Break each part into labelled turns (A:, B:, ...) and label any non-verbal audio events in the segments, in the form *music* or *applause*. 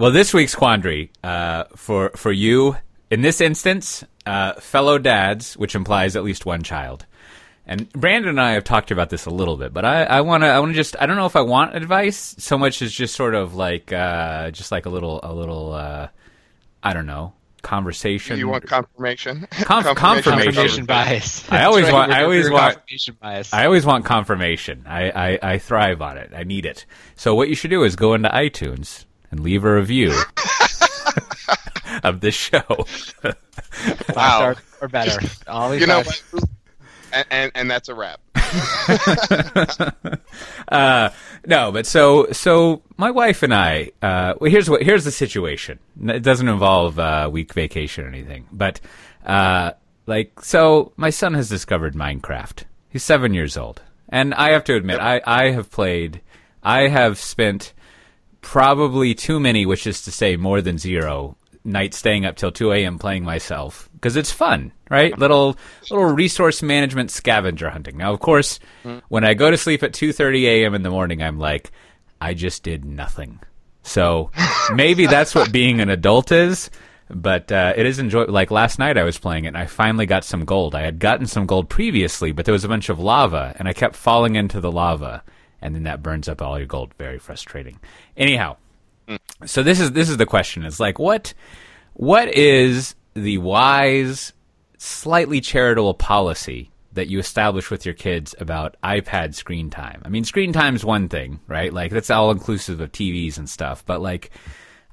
A: Well, this week's quandary uh, for for you in this instance, uh, fellow dads, which implies at least one child. And Brandon and I have talked about this a little bit, but I, I want to I want to just I don't know if I want advice so much as just sort of like uh, just like a little a little uh, I don't know conversation.
B: You want confirmation?
A: Conf- *laughs* confirmation.
C: Confirmation bias.
A: I always
C: right,
A: want-
C: we're
A: I always want-
C: confirmation bias.
A: I always want confirmation. I, I, I thrive on it. I need it. So what you should do is go into iTunes and leave a review *laughs* of this show.
C: Five
B: Wow.
C: or better. Always
B: You know? And, and and that's a wrap. *laughs*
A: uh, no, but so so my wife and I. Uh, well, here's what here's the situation. It doesn't involve uh, week vacation or anything, but uh, like so, my son has discovered Minecraft. He's seven years old, and I have to admit, I I have played. I have spent probably too many, which is to say more than zero nights staying up till 2 a.m. playing myself because it's fun, right? Little little resource management scavenger hunting. Now, of course, when I go to sleep at 2:30 a.m. in the morning, I'm like, I just did nothing. So *laughs* maybe that's what being an adult is. But uh, it is enjoy. Like last night, I was playing it, and I finally got some gold. I had gotten some gold previously, but there was a bunch of lava, and I kept falling into the lava, and then that burns up all your gold. Very frustrating. Anyhow, so this is this is the question is like what what is the wise slightly charitable policy that you establish with your kids about iPad screen time I mean screen time is one thing right like that's all inclusive of TVs and stuff but like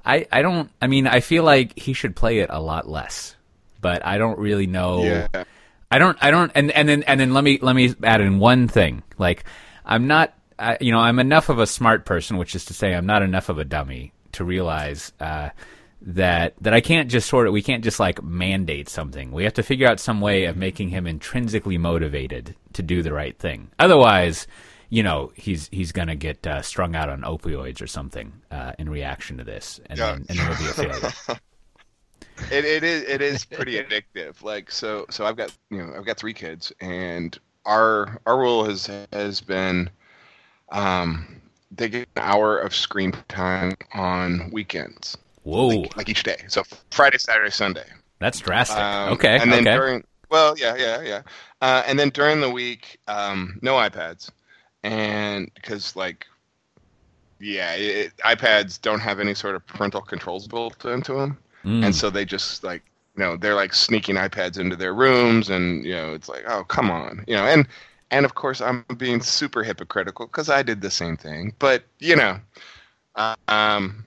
A: I I don't I mean I feel like he should play it a lot less but I don't really know
B: Yeah.
A: I don't, I don't, and, and then, and then let me, let me add in one thing. Like, I'm not, I, you know, I'm enough of a smart person, which is to say I'm not enough of a dummy to realize, uh, that, that I can't just sort of, we can't just like mandate something. We have to figure out some way of making him intrinsically motivated to do the right thing. Otherwise, you know, he's, he's gonna get, uh, strung out on opioids or something, uh, in reaction to this. And
B: Yeah.
A: then, and it'll be a failure. *laughs*
B: It, it is it is pretty addictive. Like so so I've got you know I've got three kids and our our rule has has been um they get an hour of screen time on weekends
A: Whoa,
B: like, like each day. So Friday, Saturday, Sunday.
A: that's drastic.
B: Um,
A: okay.
B: And then
A: okay.
B: during well yeah yeah yeah uh, and then during the week um, no iPads and because like yeah it, iPads don't have any sort of parental controls built into them
A: Mm.
B: and so they just like you know they're like sneaking iPads into their rooms and you know it's like oh come on you know and and of course I'm being super hypocritical because I did the same thing but you know um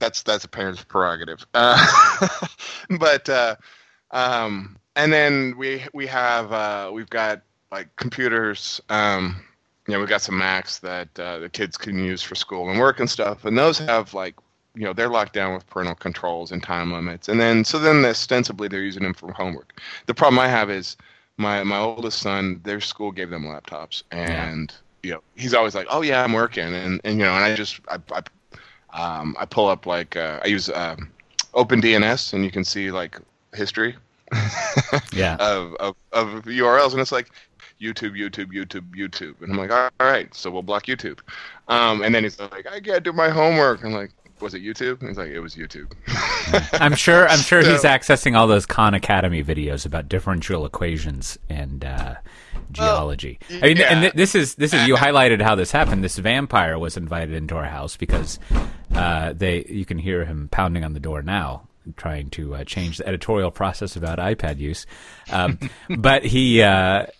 B: that's that's a parent's prerogative. Uh, *laughs* but uh, um and then we we have uh, we've got like computers um you know we've got some Macs that uh, the kids can use for school and work and stuff and those have like you know they're locked down with parental controls and time limits. And then so then ostensibly they're using them for homework. The problem i have is my my oldest son their school gave them laptops and you know he's always like oh yeah i'm working and and you know and i just i i, um, I pull up like uh, i use um, opendns and you can see like history *laughs*
A: Yeah. *laughs*
B: of, of of urls and it's like YouTube, YouTube, YouTube, YouTube, and I'm like, all right, so we'll block YouTube. Um, and then he's like, I can't do my homework. I'm like, was it YouTube? And he's like, it was YouTube. *laughs*
A: I'm sure. I'm sure he's accessing all those Khan Academy videos about differential equations and uh, geology. I mean, and th- this is this is you *laughs* highlighted how this happened. This vampire was invited into our house because uh, they. You can hear him pounding on the door now, trying to uh, change the editorial process about iPad use. Um, *laughs* but he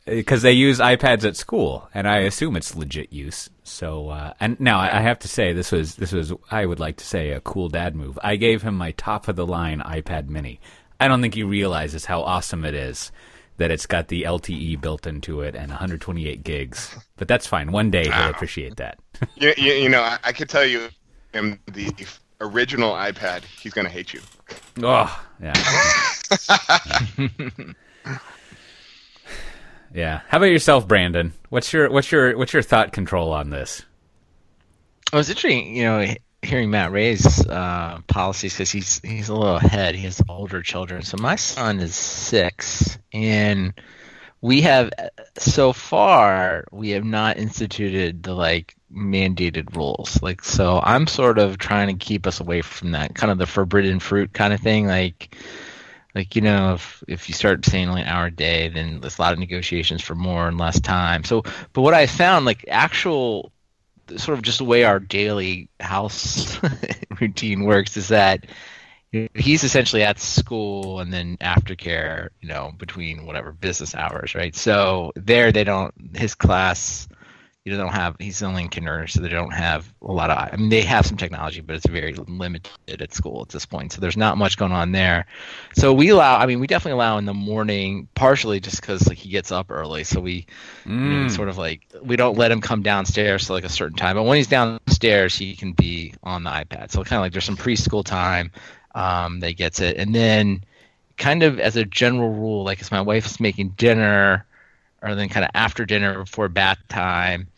A: because they use iPads at school, and I assume it's legit use. So uh, and now I have to say this was this was I would like to say a cool dad move. I gave him my top of the line iPad Mini. I don't think he realizes how awesome it is that it's got the LTE built into it and 128 gigs. But that's fine. One day he'll appreciate that.
B: you, you, you know, I, I could tell you, him the original iPad, he's gonna hate you.
A: Oh, yeah. *laughs* yeah. How about yourself, Brandon? What's your what's your what's your thought control on this?
C: Well, was interesting, you know, hearing Matt Ray's uh, policies because he's he's a little ahead. He has older children. So my son is six, and we have so far we have not instituted the like mandated rules. Like, so I'm sort of trying to keep us away from that kind of the forbidden fruit kind of thing. Like, like you know, if if you start saying only an hour a day, then there's a lot of negotiations for more and less time. So, but what I found, like actual, sort of just the way our daily house *laughs* routine works, is that he's essentially at school and then aftercare, you know, between whatever business hours, right? So there, they don't his class you know, they don't have he's only in kindergarten so they don't have a lot of i mean they have some technology but it's very limited at school at this point. So there's not much going on there. So we allow i mean we definitely allow in the morning partially just because like he gets up early. So we, mm. you know, we sort of like we don't let him come downstairs to like a certain time. But when he's downstairs he can be on the ipad. So kind of like there's some preschool time um, that gets it. And then kind of as a general rule like if my wife is making dinner or then kind of after dinner before bath time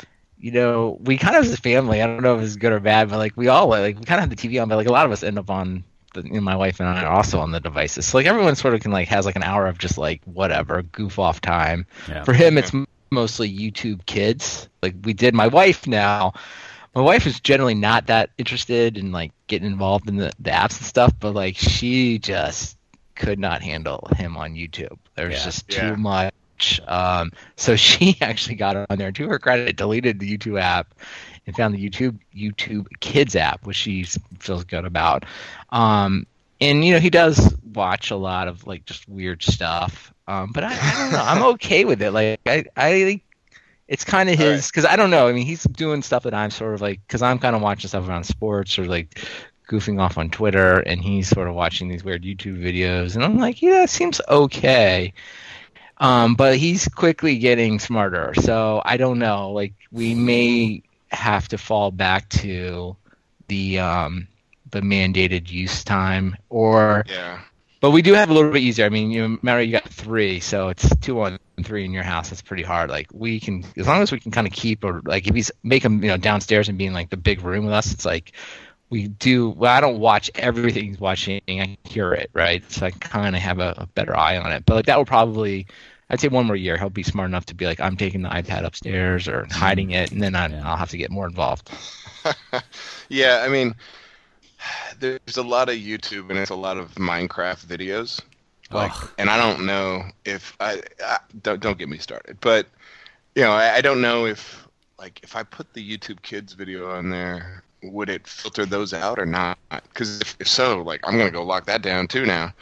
C: you know, we kind of as a family, I don't know if it's good or bad, but like we all like we kind of have the TV on, but like a lot of us end up on the, you know, my wife and I are also on the devices. So like everyone sort of can like has like an hour of just like whatever goof off time. Yeah. For him, it's mostly YouTube Kids. Like we did. My wife now, my wife is generally not that interested in like getting involved in the, the apps and stuff, but like she just could not handle him on YouTube. There's yeah. just too yeah. much much. Um, so *laughs* she actually got on there. To her credit, deleted the YouTube app and found the YouTube YouTube Kids app, which she feels good about. Um, and you know he does watch a lot of like just weird stuff. Um, but I, I, don't know. I'm *laughs* okay with it. Like I, I it's kind of his because right. I don't know. I mean, he's doing stuff that I'm sort of like because I'm kind of watching stuff around sports or like goofing off on Twitter, and he's sort of watching these weird YouTube videos, and I'm like, yeah, it seems okay. Um, but he's quickly getting smarter. So I don't know. Like we may have to fall back to the um, the mandated use time, or
B: yeah.
C: But we do have a little bit easier. I mean, you Mary, you got three, so it's two on three in your house. That's pretty hard. Like we can, as long as we can kind of keep, or like if he's make him, you know, downstairs and being like the big room with us, it's like we do. Well, I don't watch everything he's watching. I hear it, right? So I kind of have a, a, better eye on it. But like that will probably I'd say one more year, he'll be smart enough to be like, I'm taking the iPad upstairs or hiding mm. it, and then I, will have to get more involved. *laughs*
B: yeah, I mean, *sighs* there's a lot of YouTube and it's a lot of Minecraft videos. Like, and I don't know if I, I, don't don't get me started, but you know, I, I don't know if like if I put the YouTube Kids video on there, would it filter those out or not? Because if, if so, like I'm gonna go lock that down too now.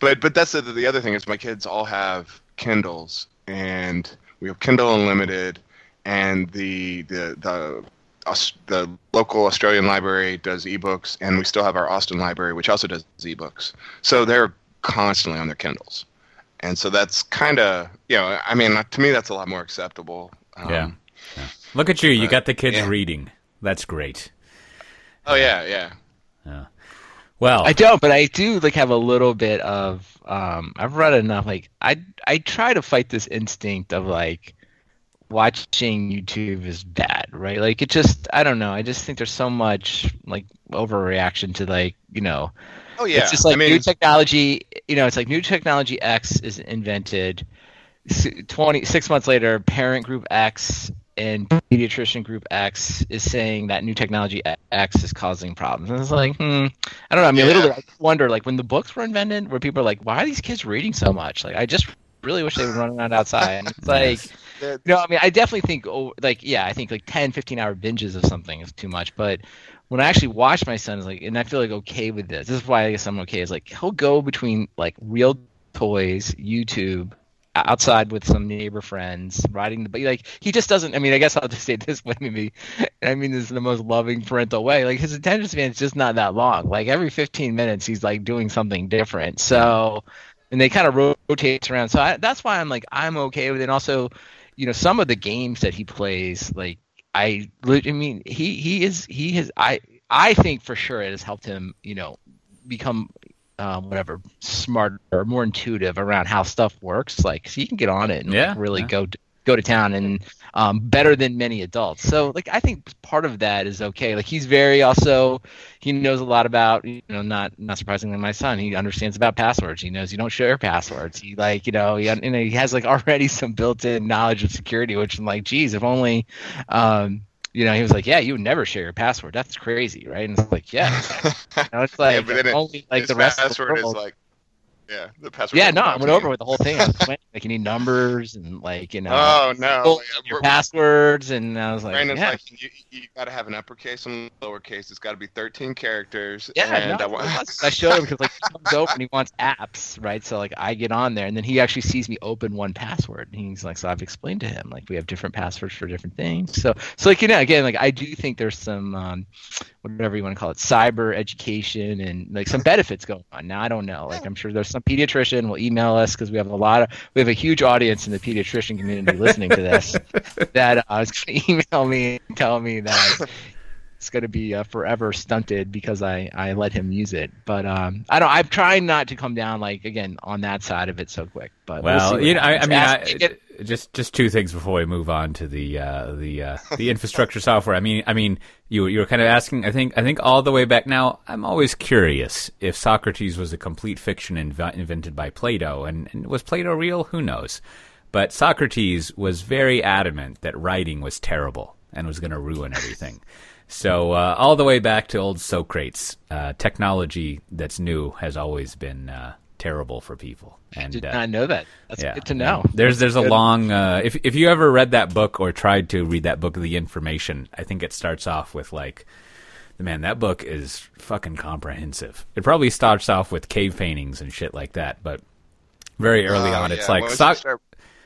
B: But but that's the, the other thing is my kids all have Kindles, and we have Kindle Unlimited, and the the the the local Australian library does ebooks, and we still have our Austin library, which also does ebooks. So they're constantly on their Kindles, and so that's kind of you know, I mean, to me, that's a lot more acceptable.
A: Um, yeah. yeah. Look at you! You got the kids yeah. reading. That's great.
B: Oh yeah, yeah.
A: Yeah. Well,
C: I don't, but I do like have a little bit of. Um, I've read enough. Like I, I try to fight this instinct of like watching YouTube is bad, right? Like it just, I don't know. I just think there's so much like overreaction to like you know.
B: Oh yeah.
C: It's just like
B: I mean,
C: new technology. You know, it's like new technology X is invented. Twenty six months later, parent group X and pediatrician group X is saying that new technology X is causing problems. And it's like, hmm, I don't know. I mean, yeah. literally, I wonder, like, when the books were invented, where people are like, why are these kids reading so much? Like, I just really wish they would run around outside. And it's *laughs* like, you know, I mean, I definitely think, oh, like, yeah, I think like 10, 15 hour binges of something is too much. But when I actually watch my son, is like, and I feel like okay with this. This is why I guess I'm okay. Is like he'll go between like real toys, YouTube, outside with some neighbor friends riding the bike. Like he just doesn't. I mean, I guess I'll just say this *laughs* way, maybe. And I mean this in the most loving parental way. Like his attention span is just not that long. Like every 15 minutes, he's like doing something different. So, and they kind of rotates around. So I, that's why I'm like I'm okay with it. And also, you know, some of the games that he plays, like I, I mean, he he is he has I I think for sure it has helped him, you know, become um, whatever smarter, or more intuitive around how stuff works. Like so you can get on it and yeah, like, really yeah. go to, go to town and um, better than many adults. So like I think part of that is okay. Like he's very also he knows a lot about you know not not surprisingly my son he understands about passwords. He knows you don't share passwords. He like you know he you know he has like *laughs* already some built-in knowledge of security, which I'm like geez if only. Um, You know, he was like, "Yeah, you would never share your password. That's crazy, right?" And it's like, "Yeah." *laughs* You know, it's like
B: yeah, but then
C: only like the rest
B: password
C: of the world.
B: is like, yeah, the password.
C: yeah, no, I went over with the whole thing. *laughs* Like, you need numbers and like you know,
B: Oh no! Yeah,
C: your passwords, and I was like,
B: Brandon's
C: yeah,
B: like, you, you got to have an uppercase and lowercase. It's got to be 13 characters.
C: Yeah,
B: and
C: no,
B: I want- *laughs*
C: I showed him because like he comes and he wants apps, right? So like I get on there and then he actually sees me open 1Password. And he's like, so I've explained to him like we have different passwords for different things. So so like you know again like I do think there's some um, whatever you want to call it cyber education and like some benefits going on. Now I don't know like I'm sure there's some pediatrician will email us because we have a lot of we have a huge audience in the pediatrician community listening to this *laughs* that uh, is going *laughs* to email me and tell me that it's going to be uh, forever stunted because I, I let him use it. But um, I don't. I'm trying not to come down like again on that side of it so quick. But we'll
A: Well, you know, I, I mean,
C: Ask-
A: I,
C: get-
A: just just two things before we move on to the uh, the uh, the infrastructure software. I mean, I mean, you you were kind of asking. I think I think all the way back now. I'm always curious if Socrates was a complete fiction inv- invented by Plato, and, and was Plato real? Who knows? But Socrates was very adamant that writing was terrible and was going to ruin everything. So uh, all the way back to old Socrates, uh, technology that's new has always been uh, terrible for people. And
C: did
A: uh,
C: not know that. That's
A: yeah,
C: good to know.
A: yeah. There's there's a
C: Good.
A: long uh, if if you ever read that book or tried to read that book, The Information, I think it starts off with like, man, that book is fucking comprehensive. It probably starts off with cave paintings and shit like that, but very early
B: Oh,
A: on, it's like
B: once you
A: Soc-
B: start-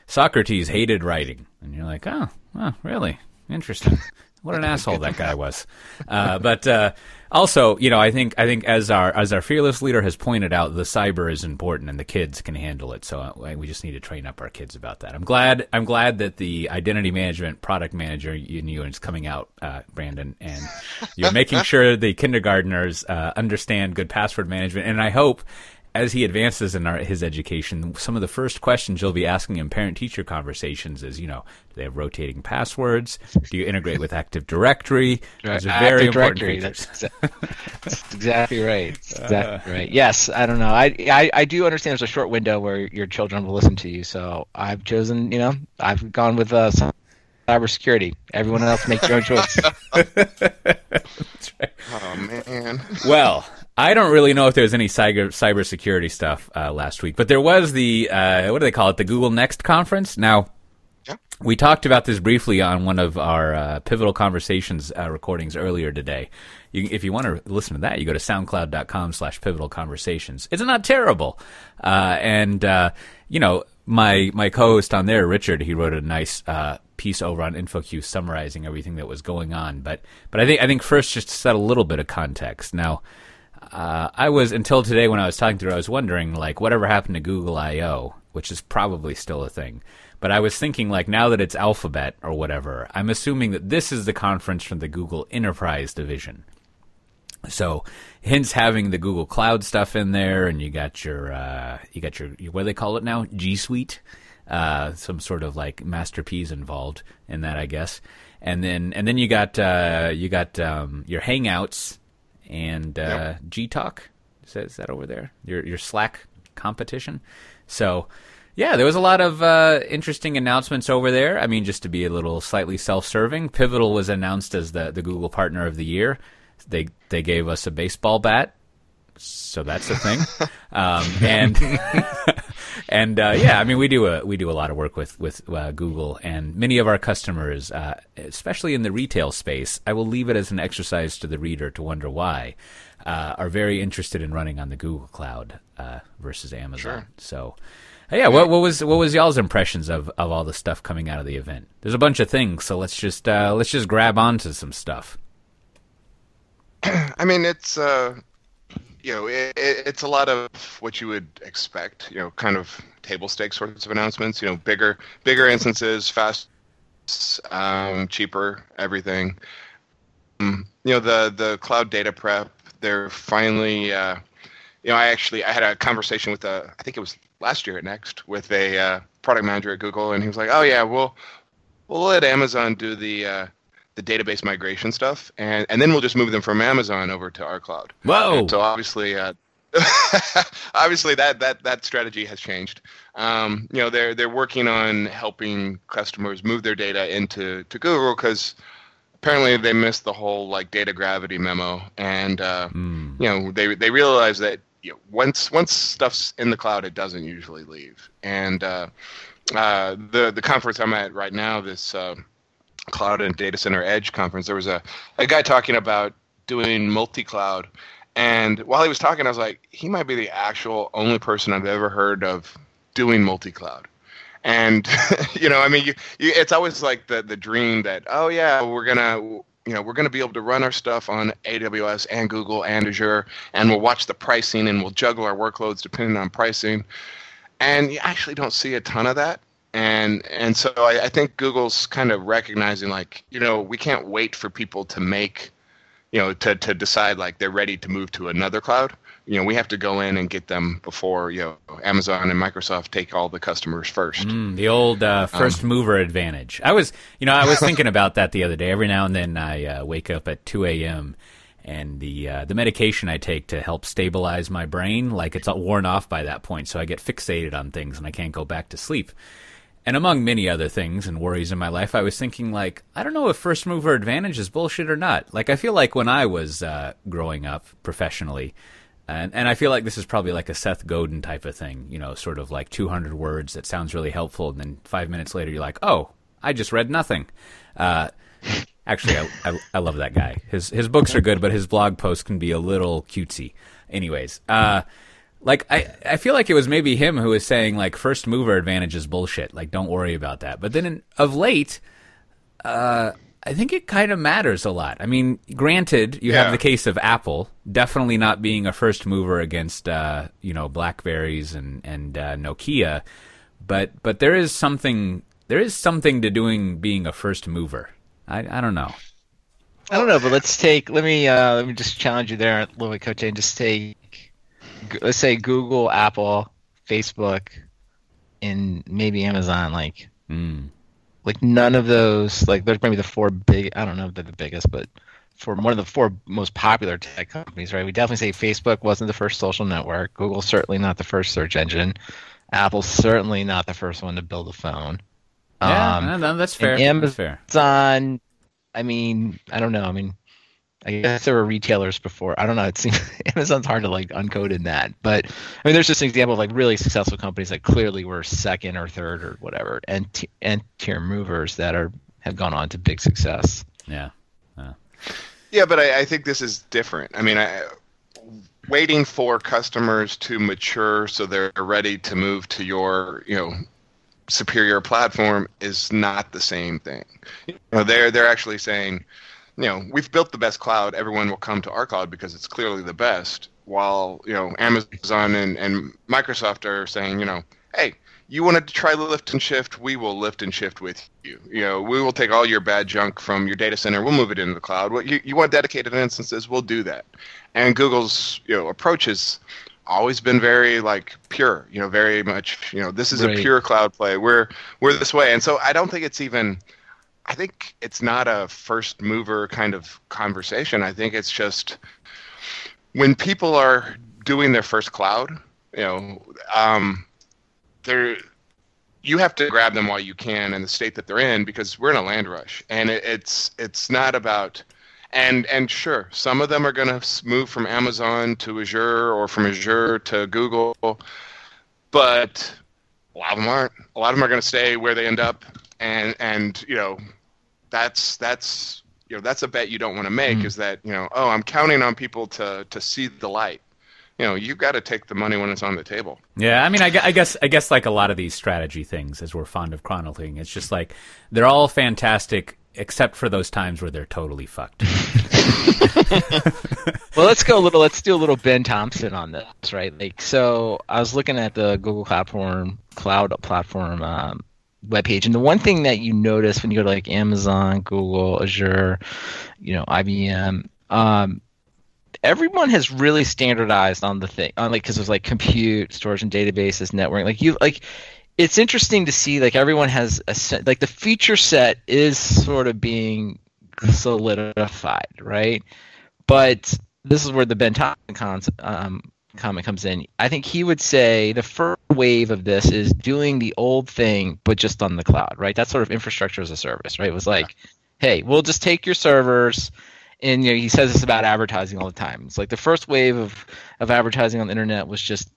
A: Socrates hated writing, and you're like, oh, oh really interesting. *laughs* What an *laughs* asshole that guy was. Uh, but uh, also, you know, I think I think as our as our fearless leader has pointed out, the cyber is important, and the kids can handle it. So uh, we just need to train up our kids about that. I'm glad I'm glad that the identity management product manager in you is coming out, uh, Brandon, and you're making *laughs* sure the kindergartners uh, understand good password management. And I hope as he advances in our, his education, some of the first questions you'll be asking in parent-teacher conversations is, you know, do they have rotating passwords? Do you integrate with Active Directory? Those are very
C: Active
A: important
C: Directory,
A: features.
C: That's, that's exactly right. That's exactly right. Yes, I don't know. I, I I do understand there's a short window where your children will listen to you. So I've chosen, you know, I've gone with uh, some cybersecurity. Everyone else make your own choice. *laughs*
B: Oh man.
A: well, I don't really know if there was any cyber cybersecurity stuff uh, last week, but there was the uh, what do they call it? The Google Next conference. Now,
B: Yeah.
A: we talked about this briefly on one of our uh, pivotal conversations uh, recordings earlier today. You, if you want to listen to that, you go to soundcloud.com slash pivotal conversations. It's not terrible. Uh, and, uh, you know, my, my co-host on there, Richard, he wrote a nice, uh, piece over on InfoQ summarizing everything that was going on. But, but I think, I think first just to set a little bit of context. Now, uh, I was until today when I was talking to her, I was wondering like whatever happened to Google I/O, which is probably still a thing. But I was thinking like now that it's Alphabet or whatever, I'm assuming that this is the conference from the Google Enterprise division. So, hence having the Google Cloud stuff in there, and you got your uh, you got your what do they call it now? G Suite, uh, some sort of like masterpiece involved in that, I guess. And then and then you got uh, you got um, your Hangouts and uh, G Talk. Is that over there? Your your Slack competition. So. Yeah, there was a lot of uh, interesting announcements over there. I mean, just to be a little slightly self-serving, Pivotal was announced as the, the Google Partner of the Year. They they gave us a baseball bat, so that's a thing. *laughs* um, and *laughs* and uh, yeah, I mean, we do a we do a lot of work with with uh, Google, and many of our customers, uh, especially in the retail space, I will leave it as an exercise to the reader to wonder why, uh, are very interested in running on the Google Cloud uh, versus Amazon.
B: Sure.
A: So. Uh, Yeah, what, what was what was y'all's impressions of, of all the stuff coming out of the event? There's a bunch of things, so let's just uh, let's just grab onto some stuff. *clears throat*
B: I mean, it's uh, you know, it, it, it's a lot of what you would expect. You know, kind of table stakes sorts of announcements. You know, bigger bigger instances, fast, um, cheaper, everything. Um, you know, the the cloud data prep. They're finally. Uh, you know, I actually I had a conversation with a I think it was last year at Next with a uh, product manager at Google, and he was like, "Oh yeah, we'll we'll let Amazon do the uh, the database migration stuff, and and then we'll just move them from Amazon over to our cloud."
A: Whoa!
B: And so obviously, uh, *laughs* obviously that that that strategy has changed. Um, you know, they're they're working on helping customers move their data into to Google because apparently they missed the whole like data gravity memo, and uh,
A: Mm.
B: you know they they realized that you know, once once stuff's in the cloud, it doesn't usually leave. And uh, uh, the the conference I'm at right now, this uh, cloud and data center edge conference, there was a a guy talking about doing multi cloud. And while he was talking, I was like, he might be the actual only person I've ever heard of doing multi cloud. And *laughs* you know, I mean, you, you, it's always like the the dream that oh yeah, we're gonna you know we're gonna be able to run our stuff on AWS and Google and Azure, and we'll watch the pricing and we'll juggle our workloads depending on pricing. And you actually don't see a ton of that. And and so I, I think Google's kind of recognizing like you know we can't wait for people to make you know to to decide like they're ready to move to another cloud you know we have to go in and get them before you know amazon and microsoft take all the customers first
A: Mm, the old uh, first mover advantage. I was, you know, I was thinking *laughs* about that the other day. Every now and then, I uh, wake up at 2 a.m. and the uh, the medication I take to help stabilize my brain, like it's all worn off by that point, so I get fixated on things and I can't go back to sleep. And among many other things and worries in my life, I was thinking like, I don't know if first mover advantage is bullshit or not. Like I feel like when I was uh, growing up professionally, and and I feel like this is probably like a Seth Godin type of thing, you know, sort of like 200 words that sounds really helpful, and then five minutes later you're like, oh, I just read nothing. Uh, actually, I, I I love that guy. His his books are good, but his blog posts can be a little cutesy. Anyways, uh, like I I feel like it was maybe him who was saying like first mover advantage is bullshit. Like don't worry about that. But then in, of late, uh, I think it kind of matters a lot. I mean, granted, you
B: Yeah.
A: have the case of Apple definitely not being a first mover against uh, you know Blackberries and and uh, Nokia, but but there is something there is something to doing being a first mover. I I don't know.
C: I don't know, but let's take. Let me uh, let me just challenge you there, a little bit, Coté, and just take. Let's say Google, Apple, Facebook, and maybe Amazon. Like,
A: Mm.
C: like none of those. Like, there's maybe the four big. I don't know if they're the biggest, but for one of the four most popular tech companies, right? We definitely say Facebook wasn't the first social network. Google certainly not the first search engine. Apple certainly not the first one to build a phone.
A: Yeah,
C: Um,
A: no, no, that's fair.
C: Amazon-
A: That's fair.
C: Amazon, I mean, I don't know. I mean, I guess there were retailers before. I don't know. It seems *laughs* Amazon's hard to like uncode in that, but I mean, there's just an example of like really successful companies that clearly were second or third or whatever, and t- and tier movers that are have gone on to big success.
A: Yeah.
B: yeah but I, I think this is different i mean I, waiting for customers to mature so they're ready to move to your you know superior platform is not the same thing you know they're they're actually saying you know we've built the best cloud. Everyone will come to our cloud because it's clearly the best. While you know amazon and, and microsoft are saying you know hey you wanted to try lift and shift we will lift and shift with you. You know we will take all your bad junk from your data center. We'll move it into the cloud. What you, you want dedicated instances we'll do that. And google's you know approach has always been very like pure you know very much you know this is
C: Right.
B: a pure cloud play. We're we're this way. And so i don't think it's even I think it's not a first mover kind of conversation. I think it's just when people are doing their first cloud, you know, um, they're you have to grab them while you can in the state that they're in because we're in a land rush, and it, it's it's not about and and sure, some of them are going to move from Amazon to Azure or from Azure to Google, but a lot of them aren't. A lot of them are going to stay where they end up, and and you know that's that's you know that's a bet you don't want to make is that you know oh i'm counting on people to to see the light you know you've got to take the money when it's on the table
A: Yeah, I mean, I, I guess, I guess, like a lot of these strategy things, as we're fond of chronicling, it's just like they're all fantastic, except for those times where they're totally fucked. *laughs* *laughs*
C: Well, let's go a little. Let's do a little Ben Thompson on this, right? Like, so I was looking at the Google platform, cloud platform um, webpage, and the one thing that you notice when you go to like Amazon, Google, Azure, you know, IBM, um, everyone has really standardized on the thing, on like because there's like compute, storage, and databases, networking. Like you, like it's interesting to see like everyone has a like the feature set is sort of being solidified, right? But this is where the Ben Thompson um, comment comes in. I think he would say the first wave of this is doing the old thing, but just on the cloud, right? That's sort of infrastructure as a service, right? It was like hey, we'll just take your servers. And you know, he says this about advertising all the time. It's like the first wave of, of advertising on the internet was just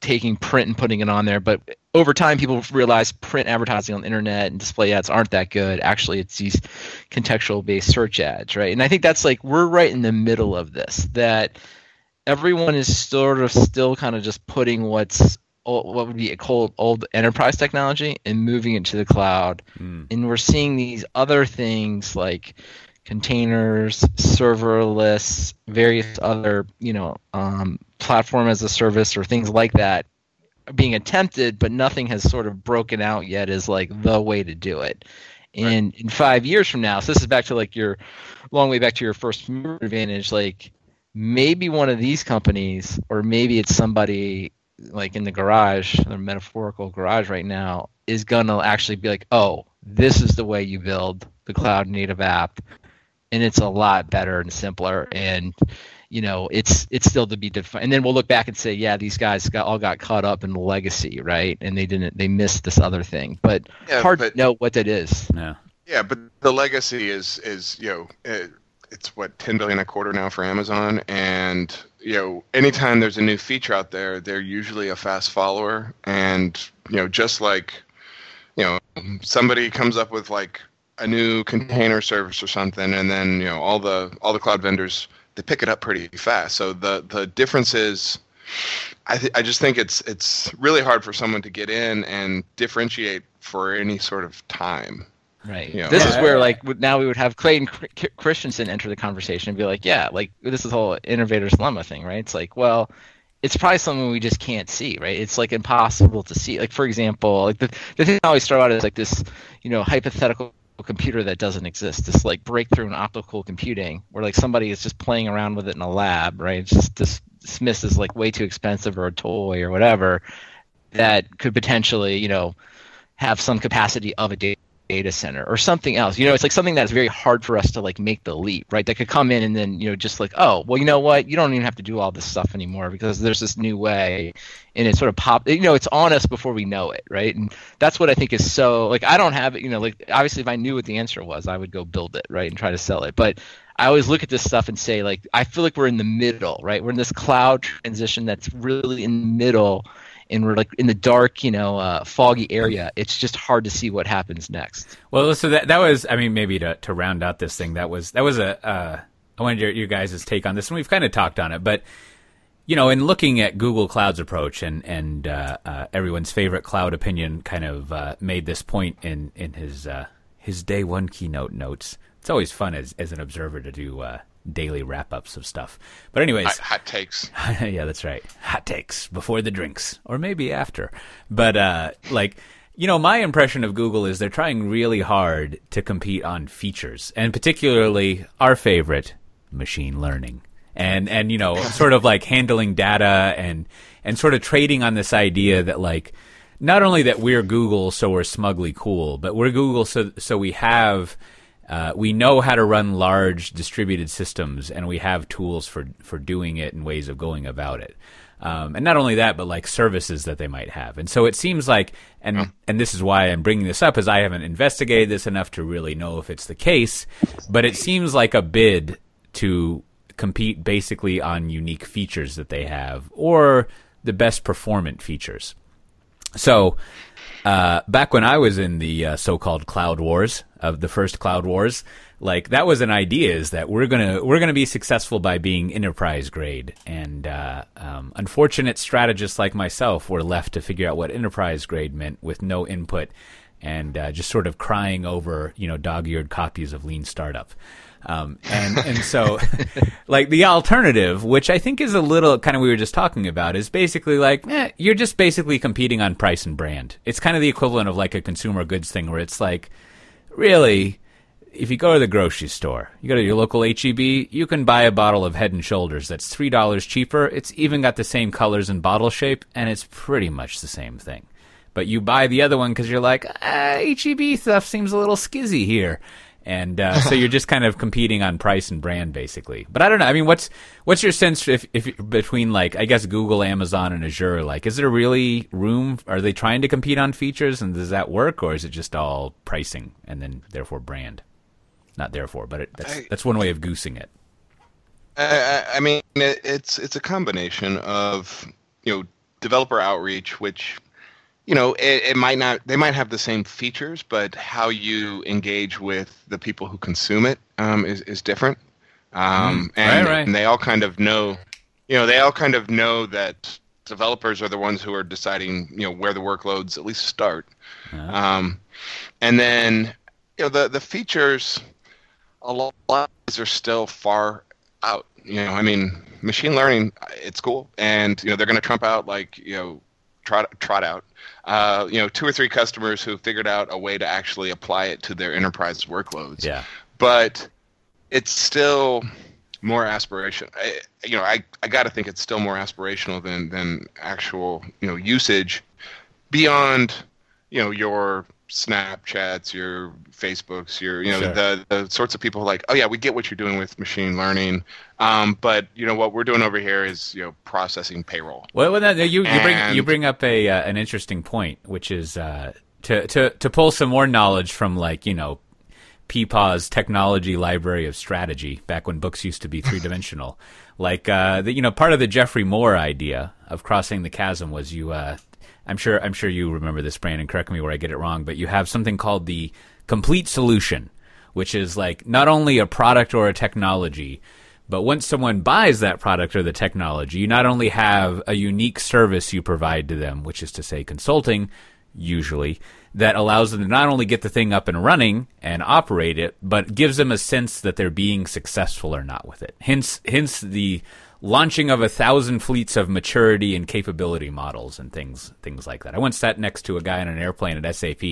C: taking print and putting it on there. But over time, people realized print advertising on the internet and display ads aren't that good. Actually, it's these contextual based search ads, right? And I think that's like we're right in the middle of this. That everyone is sort of still kind of just putting what's what would be called old enterprise technology and moving it to the cloud. Mm. And we're seeing these other things like containers, serverless, various other, you know, um, platform as a service or things like that being attempted, but nothing has sort of broken out yet as like the way to do it. And right. in five years from now, so this is back to like your long way back to your first mover advantage, like maybe one of these companies, or maybe it's somebody like in the garage, the metaphorical garage right now, is gonna actually be like, oh, this is the way you build the cloud native app, and it's a lot better and simpler, and you know it's it's still to be defined. And then we'll look back and say, yeah, these guys got all got caught up in the legacy, right? And they didn't they missed this other thing, but yeah, hard but, to know what that is.
A: Yeah.
B: Yeah, but the legacy is is you know. Eh, It, it's what 10 billion a quarter now for Amazon and you know, anytime there's a new feature out there, they're usually a fast follower. And, you know, just like, you know, somebody comes up with like a new container service or something, and then, you know, all the all the cloud vendors they pick it up pretty fast. So the the difference is I th- I just think it's it's really hard for someone to get in and differentiate for any sort of time.
C: Right. You know, this is where like now we would have Clayton Christensen enter the conversation and be like, yeah, like this is the whole innovator's dilemma thing, right? It's like, well, it's probably something we just can't see, right? It's like impossible to see. Like for example, like the the thing I always start out is like this, you know, hypothetical computer that doesn't exist. This like breakthrough in optical computing, where like somebody is just playing around with it in a lab, right? It's just dismissed as like way too expensive or a toy or whatever that could potentially, you know, have some capacity of a data data center or something else. You know, it's like something that's very hard for us to like make the leap, right? That could come in and then, you know, just like, oh, well, you know what? You don't even have to do all this stuff anymore because there's this new way and it sort of pop, you know, it's on us before we know it, right? And that's what I think is so, like, I don't have it, you know, like, obviously if I knew what the answer was, I would go build it, right? And try to sell it. But I always look at this stuff and say, like, I feel like we're in the middle, right? We're in this cloud transition that's really in the middle and we're like in the dark, you know, uh, foggy area, it's just hard to see what happens next.
A: Well, so that that was, I mean, maybe to to round out this thing, that was that was a. Uh, I wanted your, your guys' take on this, and we've kind of talked on it, but you know, in looking at Google Cloud's approach, and and uh, uh, everyone's favorite cloud opinion kind of uh, made this point in in his uh, his day one keynote notes. It's always fun as as an observer to do uh, daily wrap ups of stuff. But anyways, hot,
B: hot takes. *laughs*
A: yeah, that's right. Hot takes before the drinks, or maybe after. But uh, like. You know, my impression of Google is they're trying really hard to compete on features, and particularly our favorite, machine learning. And and you know, *laughs* sort of like handling data and and sort of trading on this idea that like not only that we're Google so we're smugly cool, but we're Google so so we have uh, we know how to run large distributed systems, and we have tools for for doing it and ways of going about it. Um, and not only that, but like services that they might have. And so it seems like, and oh. and this is why I'm bringing this up, is I haven't investigated this enough to really know if it's the case. But it seems like a bid to compete basically on unique features that they have or the best performant features. So uh, back when I was in the uh, so-called cloud wars of the first cloud wars, like that was an idea is that we're gonna we're gonna be successful by being enterprise grade, and uh, um, unfortunate strategists like myself were left to figure out what enterprise grade meant with no input, and uh, just sort of crying over you know dog-eared copies of Lean Startup. Um, and and so, *laughs* like the alternative, which I think is a little kind of we were just talking about, is basically like eh, you're just basically competing on price and brand. It's kind of the equivalent of like a consumer goods thing, where it's like, really, if you go to the grocery store, you go to your local HEB, you can buy a bottle of Head and Shoulders that's three dollars cheaper. It's even got the same colors and bottle shape, and it's pretty much the same thing. But you buy the other one because you're like, ah, HEB stuff seems a little skizzy here and uh, so you're just kind of competing on price and brand basically. But I don't know. I mean, what's what's your sense if, if between like I guess Google, Amazon, and Azure? Like, is there really room? Are they trying to compete on features, and does that work, or is it just all pricing and then therefore brand? not therefore, but it, that's
B: I-
A: that's one way of goosing it.
B: I, I- mean, it, it's it's a combination of you know developer outreach, which you know it, it might not they might have the same features, but how you engage with the people who consume it um, is is different. Um,
A: Mhm.
B: and,
A: Right, right.
B: and they all kind of know, you know, they all kind of know that developers are the ones who are deciding, you know, where the workloads at least start.
A: Uh,
B: Um, and then you know the the features, a lot of these are still far out. You know, I mean, machine learning, it's cool, and you know they're going to trump out like you know trot trot out. Uh, you know, two or three customers who figured out a way to actually apply it to their enterprise workloads.
A: yeah,
B: But it's still more aspiration. I, you know, I, I got to think it's still more aspirational than than actual you know usage beyond you know your Snapchats, your Facebooks, your you know
A: Sure.
B: the the sorts of people like, oh yeah, we get what you're doing with machine learning, um, but you know what we're doing over here is you know processing payroll.
A: Well, well, that, you you bring you bring up a uh, an interesting point, which is uh, to to to pull some more knowledge from like you know Peepaw's technology library of strategy back when books used to be *laughs* three dimensional. like uh, the, you know, part of the Geoffrey Moore idea of crossing the chasm was you. I'm sure I'm sure you remember this, Brandon. Correct me where I get it wrong, but you have something called the complete solution, which is like not only a product or a technology, but once someone buys that product or the technology, you not only have a unique service you provide to them, which is to say consulting, usually, that allows them to not only get the thing up and running and operate it, but gives them a sense that they're being successful or not with it. Hence, hence the launching of a thousand fleets of maturity and capability models and things, things like that. I once sat next to a guy on an airplane at SAP,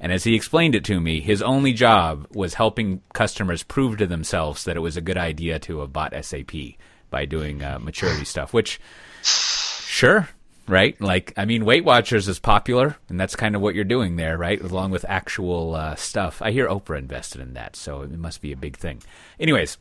A: and as he explained it to me, his only job was helping customers prove to themselves that it was a good idea to have bought SAP by doing uh, maturity stuff, which, sure, right? Like, I mean, Weight Watchers is popular, and that's kind of what you're doing there, right? Along with actual uh, stuff. I hear Oprah invested in that, so it must be a big thing. Anyways,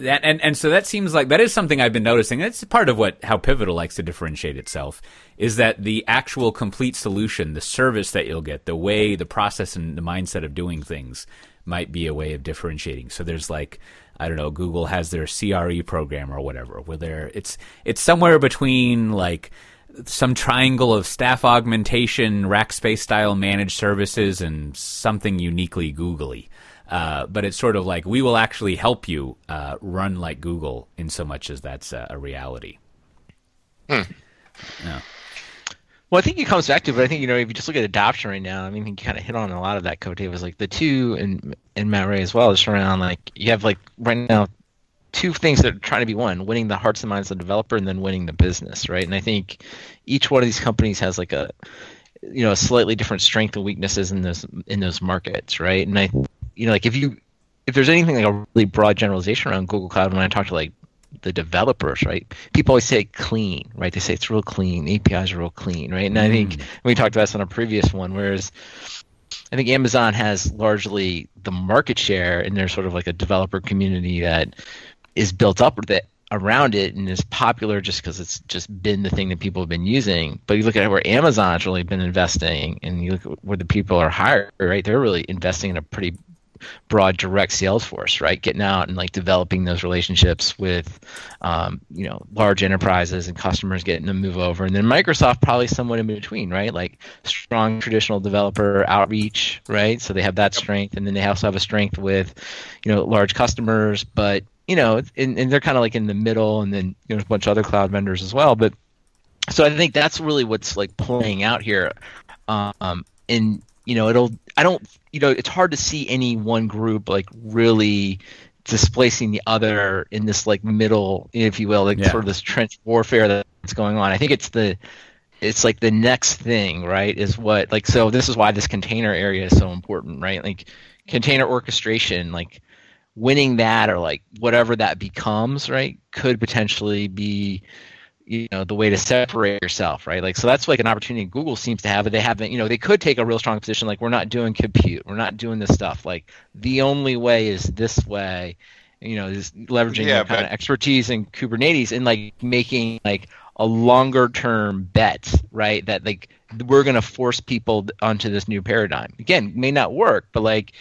A: that and and so that seems like that is something I've been noticing. It's part of what how Pivotal likes to differentiate itself is that the actual complete solution, the service that you'll get, the way, the process, and the mindset of doing things might be a way of differentiating. So there's like I don't know, Google has their CRE program or whatever, where there it's it's somewhere between like some triangle of staff augmentation, Rackspace style managed services, and something uniquely googly. Uh, but it's sort of like we will actually help you uh, run like Google in so much as that's uh, a reality.
C: Well, I think it comes back to, but I think you know if you just look at adoption right now, I mean, you kind of hit on a lot of that. Coté was like the two and and Matt Ray as well. Just around like you have like right now two things that are trying to be one: winning the hearts and minds of the developer, and then winning the business, right? And I think each one of these companies has like a you know a slightly different strength and weaknesses in those in those markets, right? And I you know like if you if there's anything like a really broad generalization around Google Cloud, when I talk to like the developers, right? People always say clean, right? They say it's real clean. The APIs are real clean, right? And I think mm. we talked about this on a previous one, whereas I think Amazon has largely the market share, and there's sort of like a developer community that is built up that around it and is popular just because it's just been the thing that people have been using. But you look at where Amazon's really been investing, and you look at where the people are hired, right? They're really investing in a pretty broad direct sales force, right? Getting out and like developing those relationships with, um, you know, large enterprises and customers, getting them to move over. And then Microsoft probably somewhat in between, right? Like strong traditional developer outreach, right? So they have that strength, and then they also have a strength with, you know, large customers, but you know, and, and they're kind of like in the middle, and then you know, there's a bunch of other cloud vendors as well, but. So I think that's really what's like playing out here, um, and you know it'll I don't you know it's hard to see any one group like really displacing the other in this like middle, if you will, like
A: Yeah.
C: sort of this trench warfare that's going on. I think it's the it's like the next thing, right? Is what like so this is why this container area is so important, right? Like container orchestration, like winning that or like whatever that becomes, right, could potentially be you know the way to separate yourself right like so that's like an opportunity google seems to have but they haven't you know they could take a real strong position like we're not doing compute we're not doing this stuff like the only way is this way you know is leveraging
B: Yeah,
C: kind of expertise in kubernetes and like making like a longer term bet right that like we're going to force people onto this new paradigm again may not work but like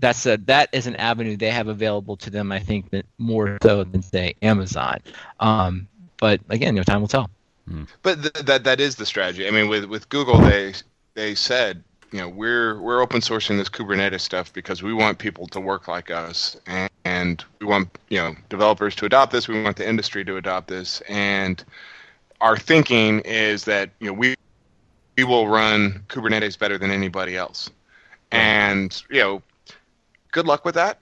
C: that's a that is an avenue they have available to them. I think that more so than say Amazon. Um, but again, you know, time will tell. Hmm.
B: But th- that that is the strategy. I mean, with with Google, they they said, you know, we're we're open sourcing this Kubernetes stuff because we want people to work like us, and, and we want you know developers to adopt this. We want the industry to adopt this, and our thinking is that you know we we will run Kubernetes better than anybody else, and you know, good luck with that.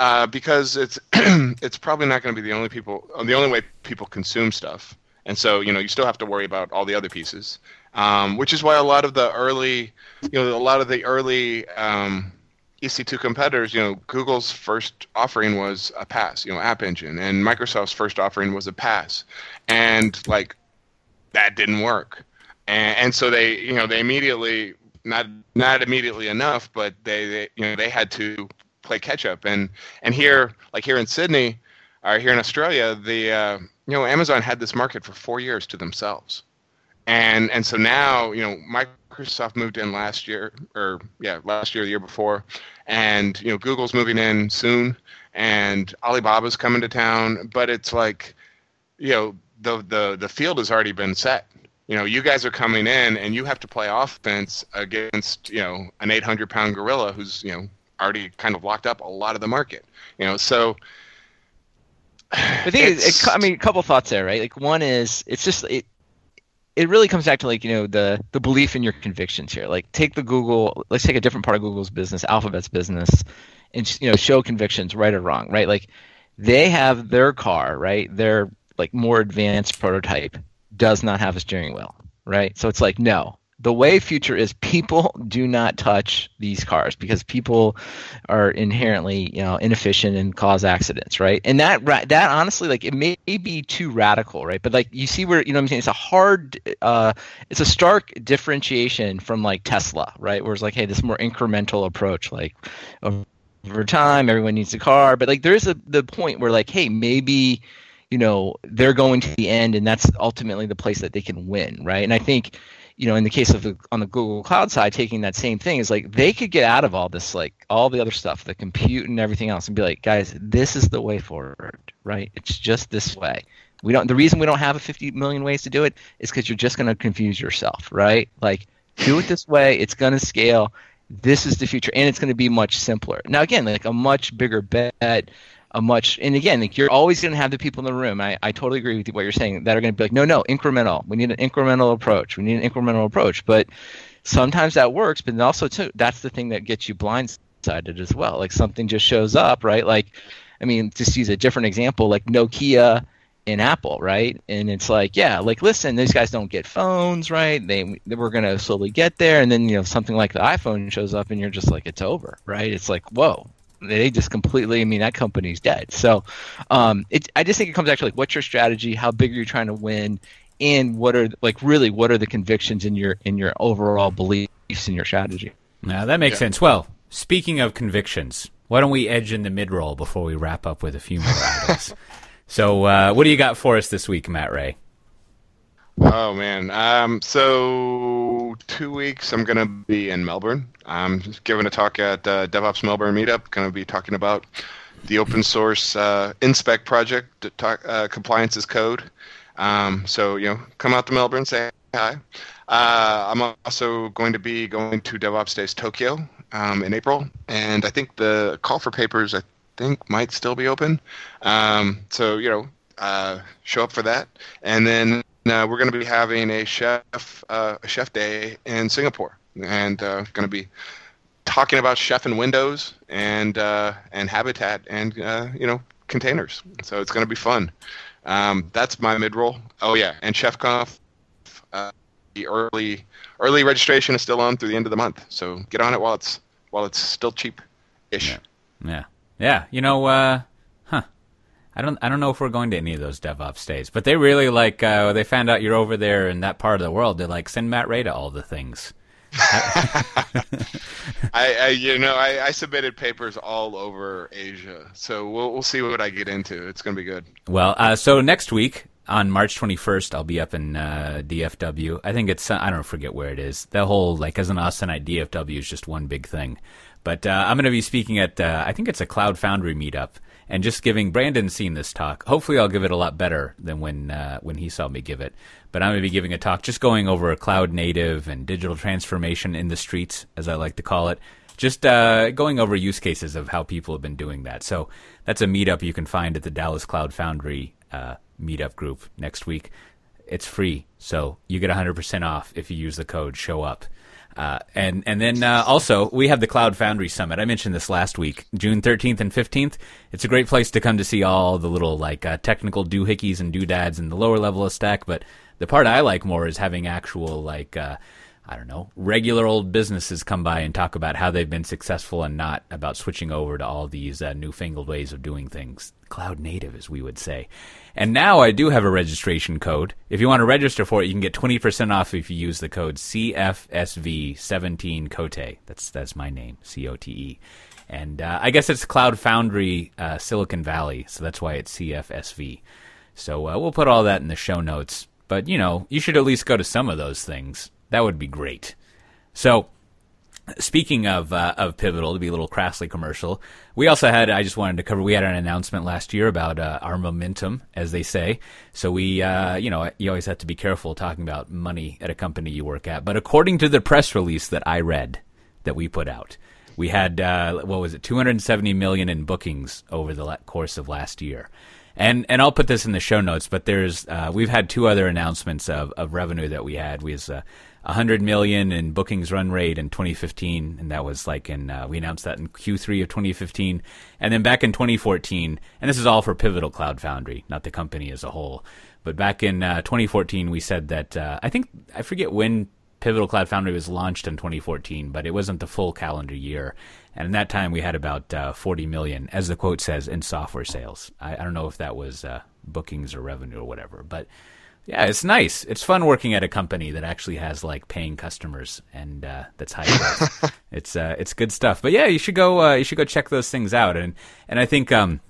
B: Uh, because it's *clears throat* it's probably not going to be the only people the only way people consume stuff. And so you know you still have to worry about all the other pieces. Um, which is why a lot of the early you know a lot of the early um, ec2 competitors you know google's first offering was a pass you know app engine and microsoft's first offering was a pass. And like that didn't work. And, and so they you know they immediately not not immediately enough but they, they you know they had to play catch up. And and here like here in sydney or here in australia the uh, you know amazon had this market for four years to themselves. And and so now you know microsoft moved in last year or yeah last year the year before. And you know google's moving in soon. And alibaba's coming to town. But it's like you know the the the field has already been set. You know you guys are coming in and you have to play offense against you know an 800 pound gorilla who's you know already kind of locked up a lot of the market you know so
C: I think it, it, I mean a couple thoughts there, right? Like one is it's just it it really comes back to like you know the the belief in your convictions here. Like take the Google, let's take a different part of Google's business, Alphabet's business, and you know show convictions, right or wrong, right? Like they have their car, right? Their like more advanced prototype does not have a steering wheel, right? So it's like no, the way future is people do not touch these cars because people are inherently you know inefficient and cause accidents right? And that that honestly like it may be too radical right? But like you see where you know i'm saying? It's a hard uh it's a stark differentiation from like tesla right? Where it's like hey this more incremental approach like over time everyone needs a car. But like there's a the point where like hey maybe you know they're going to the end and that's ultimately the place that they can win right? And i think you know, in the case of the, on the Google Cloud side, taking that same thing is like they could get out of all this, like all the other stuff, the compute and everything else, and be like, guys, this is the way forward, right? It's just this way. We don't. The reason we don't have a 50 million ways to do it is because you're just going to confuse yourself, right? Like, do it this way. It's going to scale. This is the future, and it's going to be much simpler. Now, again, like a much bigger bet a much and again like you're always going to have the people in the room I, I totally agree with what you're saying that are going to be like no no incremental. We need an incremental approach. We need an incremental approach. But sometimes that works but also too that's the thing that gets you blindsided as well. Like something just shows up right? Like i mean just use a different example like nokia and apple right? And it's like yeah like listen these guys don't get phones right? They, they we're going to slowly get there and then you know something like the iphone shows up and you're just like it's over right? It's like whoa they just completely. I mean, that company's dead. So, um, it, I just think it comes back to like, what's your strategy? How big are you trying to win? And what are like really what are the convictions in your in your overall beliefs in your strategy?
A: Now that makes yeah. sense. Well, speaking of convictions, why don't we edge in the mid roll before we wrap up with a few more *laughs* items? so, uh, what do you got for us this week, Matt Ray?
B: Oh man. Um, so two weeks I'm gonna be in Melbourne. I'm giving a talk at uh, DevOps Melbourne Meetup. Going to be talking about the open source uh, InSpec project, talk, uh, compliance as code. Um, so you know, come out to Melbourne, say hi. Uh, I'm also going to be going to DevOps Days Tokyo um, in April, and I think the call for papers I think might still be open. Um, so you know, uh, show up for that, and then uh, we're going to be having a chef uh, a chef day in Singapore, and uh, going to be talking about chef and Windows and uh, and Habitat and uh, you know containers. So it's going to be fun. Um, that's my mid roll. Oh yeah, and ChefConf. Uh, the early early registration is still on through the end of the month, so get on it while it's while it's still cheap, ish.
A: Yeah. yeah, yeah. You know, uh, I don't I don't know if we're going to any of those DevOps days, but they really like uh, they found out you're over there in that part of the world. They're like send Matt Ray to all the things. *laughs*
B: I, I, you know I, I, submitted papers all over Asia, so we'll we'll see what I get into. It's gonna be good.
A: Well, uh, so next week on March 21st, I'll be up in uh, DFW. I think it's I don't forget where it is. The whole like as an Austinite, DFW is just one big thing. But uh, I'm going to be speaking at uh, I think it's a Cloud Foundry meetup, and just giving Brandon seen this talk. Hopefully, I'll give it a lot better than when uh, when he saw me give it. But I'm going to be giving a talk just going over cloud native and digital transformation in the streets, as I like to call it. Just uh, going over use cases of how people have been doing that. So that's a meetup you can find at the Dallas Cloud Foundry uh, meetup group next week. It's free, so you get 100% off if you use the code show up. Uh, and and then uh, also we have the Cloud Foundry Summit. I mentioned this last week, June 13th and 15th. It's a great place to come to see all the little like uh, technical doohickeys and doodads in the lower level of Stack. But the part I like more is having actual like uh, I don't know, regular old businesses come by and talk about how they've been successful and not about switching over to all these uh, newfangled ways of doing things. Cloud native, as we would say. And now I do have a registration code. If you want to register for it, you can get 20% off if you use the code CFSV17 Cote. That's, that's my name, C O T E. And uh, I guess it's Cloud Foundry uh, Silicon Valley, so that's why it's CFSV. So uh, we'll put all that in the show notes. But, you know, you should at least go to some of those things. That would be great. So, speaking of uh, of Pivotal, to be a little crassly commercial, we also had. I just wanted to cover. We had an announcement last year about uh, our momentum, as they say. So we, uh, you know, you always have to be careful talking about money at a company you work at. But according to the press release that I read, that we put out, we had uh, what was it, 270 million in bookings over the course of last year. And and I'll put this in the show notes, but there's uh, we've had two other announcements of, of revenue that we had. We was, 100 million in bookings run rate in 2015 and that was like in uh, we announced that in Q3 of 2015 and then back in 2014 and this is all for Pivotal Cloud Foundry not the company as a whole. But back in uh, 2014 we said that uh, I think I forget when Pivotal Cloud Foundry was launched in 2014 but it wasn't the full calendar year. And in that time we had about uh, 40 million as the quote says in software sales. I, I don't know if that was uh, bookings or revenue or whatever but yeah, it's nice. It's fun working at a company that actually has like paying customers and uh, that's high growth. *laughs* it's uh, it's good stuff. But yeah, you should go uh, you should go check those things out. And and I think um,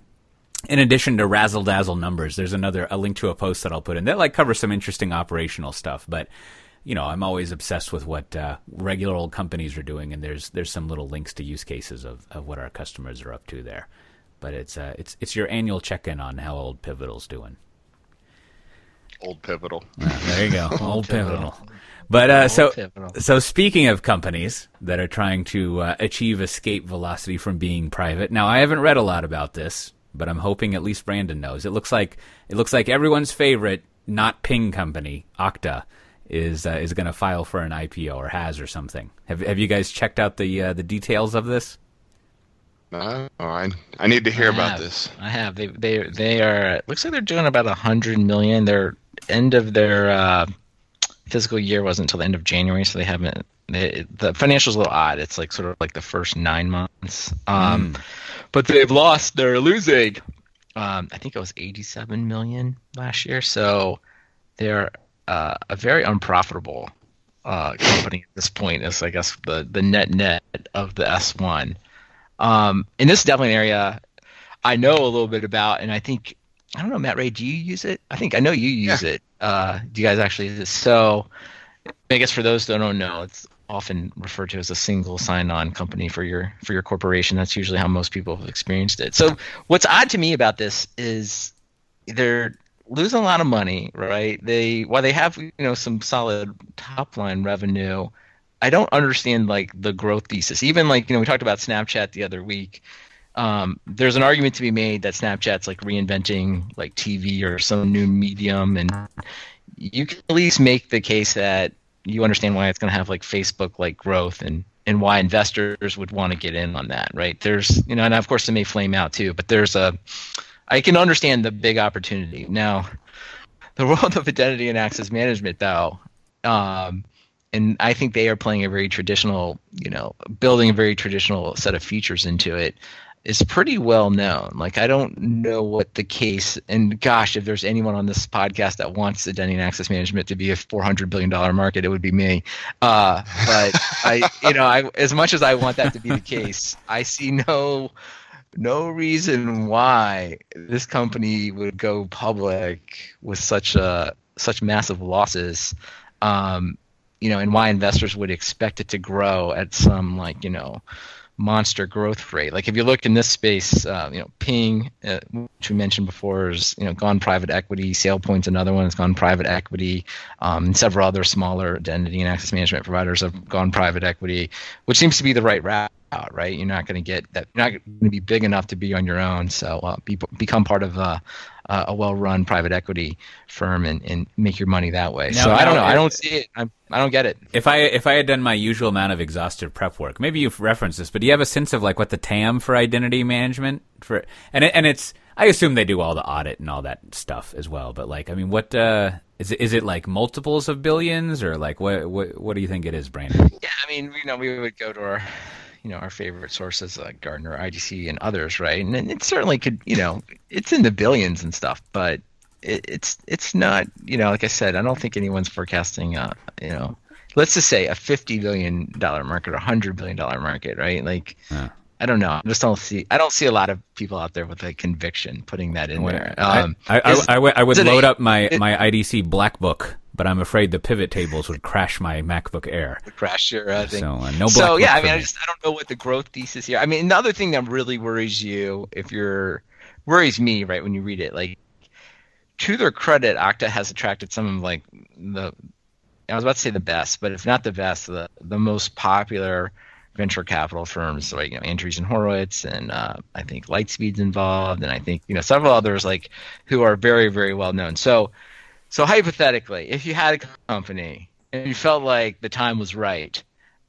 A: in addition to razzle dazzle numbers, there's another a link to a post that I'll put in that like covers some interesting operational stuff. But you know, I'm always obsessed with what uh, regular old companies are doing, and there's there's some little links to use cases of, of what our customers are up to there. But it's uh, it's it's your annual check in on how old Pivotal's doing.
B: Old Pivotal.
A: there you go. *laughs* Old, Old Pivotal. But uh, so pivotal. so speaking of companies that are trying to uh, achieve escape velocity from being private. Now I haven't read a lot about this, but I'm hoping at least Brandon knows. It looks like it looks like everyone's favorite not ping company, Okta, is uh, is going to file for an IPO or has or something. Have Have you guys checked out the uh, the details of this?
B: No, oh, I I need to hear
C: I
B: about
C: have,
B: this.
C: I have. They they they are. Looks like they're doing about a hundred million. Their end of their uh, fiscal year wasn't until the end of January, so they haven't. They, the financials a little odd. It's like sort of like the first nine months. Um, mm. But they've lost. They're losing. Um, I think it was eighty-seven million last year. So they're uh, a very unprofitable uh, company at this point. Is I guess the the net net of the S one. Um, and this is definitely an area I know a little bit about, and I think I don't know, Matt Ray, do you use it? I think I know you use yeah. it. Uh, do you guys actually use it? So, I guess for those that don't know, it's often referred to as a single sign-on company for your for your corporation. That's usually how most people have experienced it. So, what's odd to me about this is they're losing a lot of money, right? They while they have you know some solid top line revenue, I don't understand like the growth thesis. Even like you know we talked about Snapchat the other week. Um, there's an argument to be made that Snapchat's like reinventing like TV or some new medium, and you can at least make the case that you understand why it's going to have like Facebook like growth and and why investors would want to get in on that, right? There's you know, and of course it may flame out too, but there's a I can understand the big opportunity now. The *laughs* world of identity and access management, though, um, and I think they are playing a very traditional, you know, building a very traditional set of features into it is pretty well known. Like I don't know what the case and gosh, if there's anyone on this podcast that wants identity and access management to be a 400 billion dollar market, it would be me. Uh, but I, *laughs* you know, I as much as I want that to be the case, I see no no reason why this company would go public with such a such massive losses. Um, you know, and why investors would expect it to grow at some like you know monster growth rate. Like if you look in this space, uh, you know, Ping, uh, which we mentioned before, is you know gone private equity. SailPoint's another one has gone private equity. Um, and several other smaller identity and access management providers have gone private equity, which seems to be the right route. Right, you're not going to get that. You're not going to be big enough to be on your own. So uh, be, become part of uh, a well-run private equity firm and, and make your money that way. Now, so I don't know. I don't see it. I'm, I don't get it.
A: If I if I had done my usual amount of exhaustive prep work, maybe you've referenced this, but do you have a sense of like what the TAM for identity management for and it, and it's I assume they do all the audit and all that stuff as well. But like, I mean, what uh, is it? Is it like multiples of billions or like what what what do you think it is, Brandon?
C: Yeah, I mean, you know, we would go to our you know our favorite sources like Gartner, IDC, and others, right? And it certainly could, you know, it's in the billions and stuff, but it, it's it's not, you know, like I said, I don't think anyone's forecasting, uh, you know, let's just say a fifty billion dollar market or a hundred billion dollar market, right? Like. Yeah. I don't know. I just don't see. I don't see a lot of people out there with a conviction putting that in there. Um,
A: I, I, I, I, would load a, up my, it, my IDC black book but I'm afraid the pivot tables would crash my MacBook Air.
C: Would crash your uh, thing.
A: So uh, no.
C: so yeah, I mean, I just I don't know what the growth thesis here. I mean, another thing that really worries you if you're worries me right when you read it, like to their credit, Okta has attracted some of like the I was about to say the best, but if not the best, the the most popular venture capital firms like you know Andreessen Horowitz and uh, I think Lightspeed's involved, and I think you know several others like who are very very well known. So so hypothetically, if you had a company and you felt like the time was right,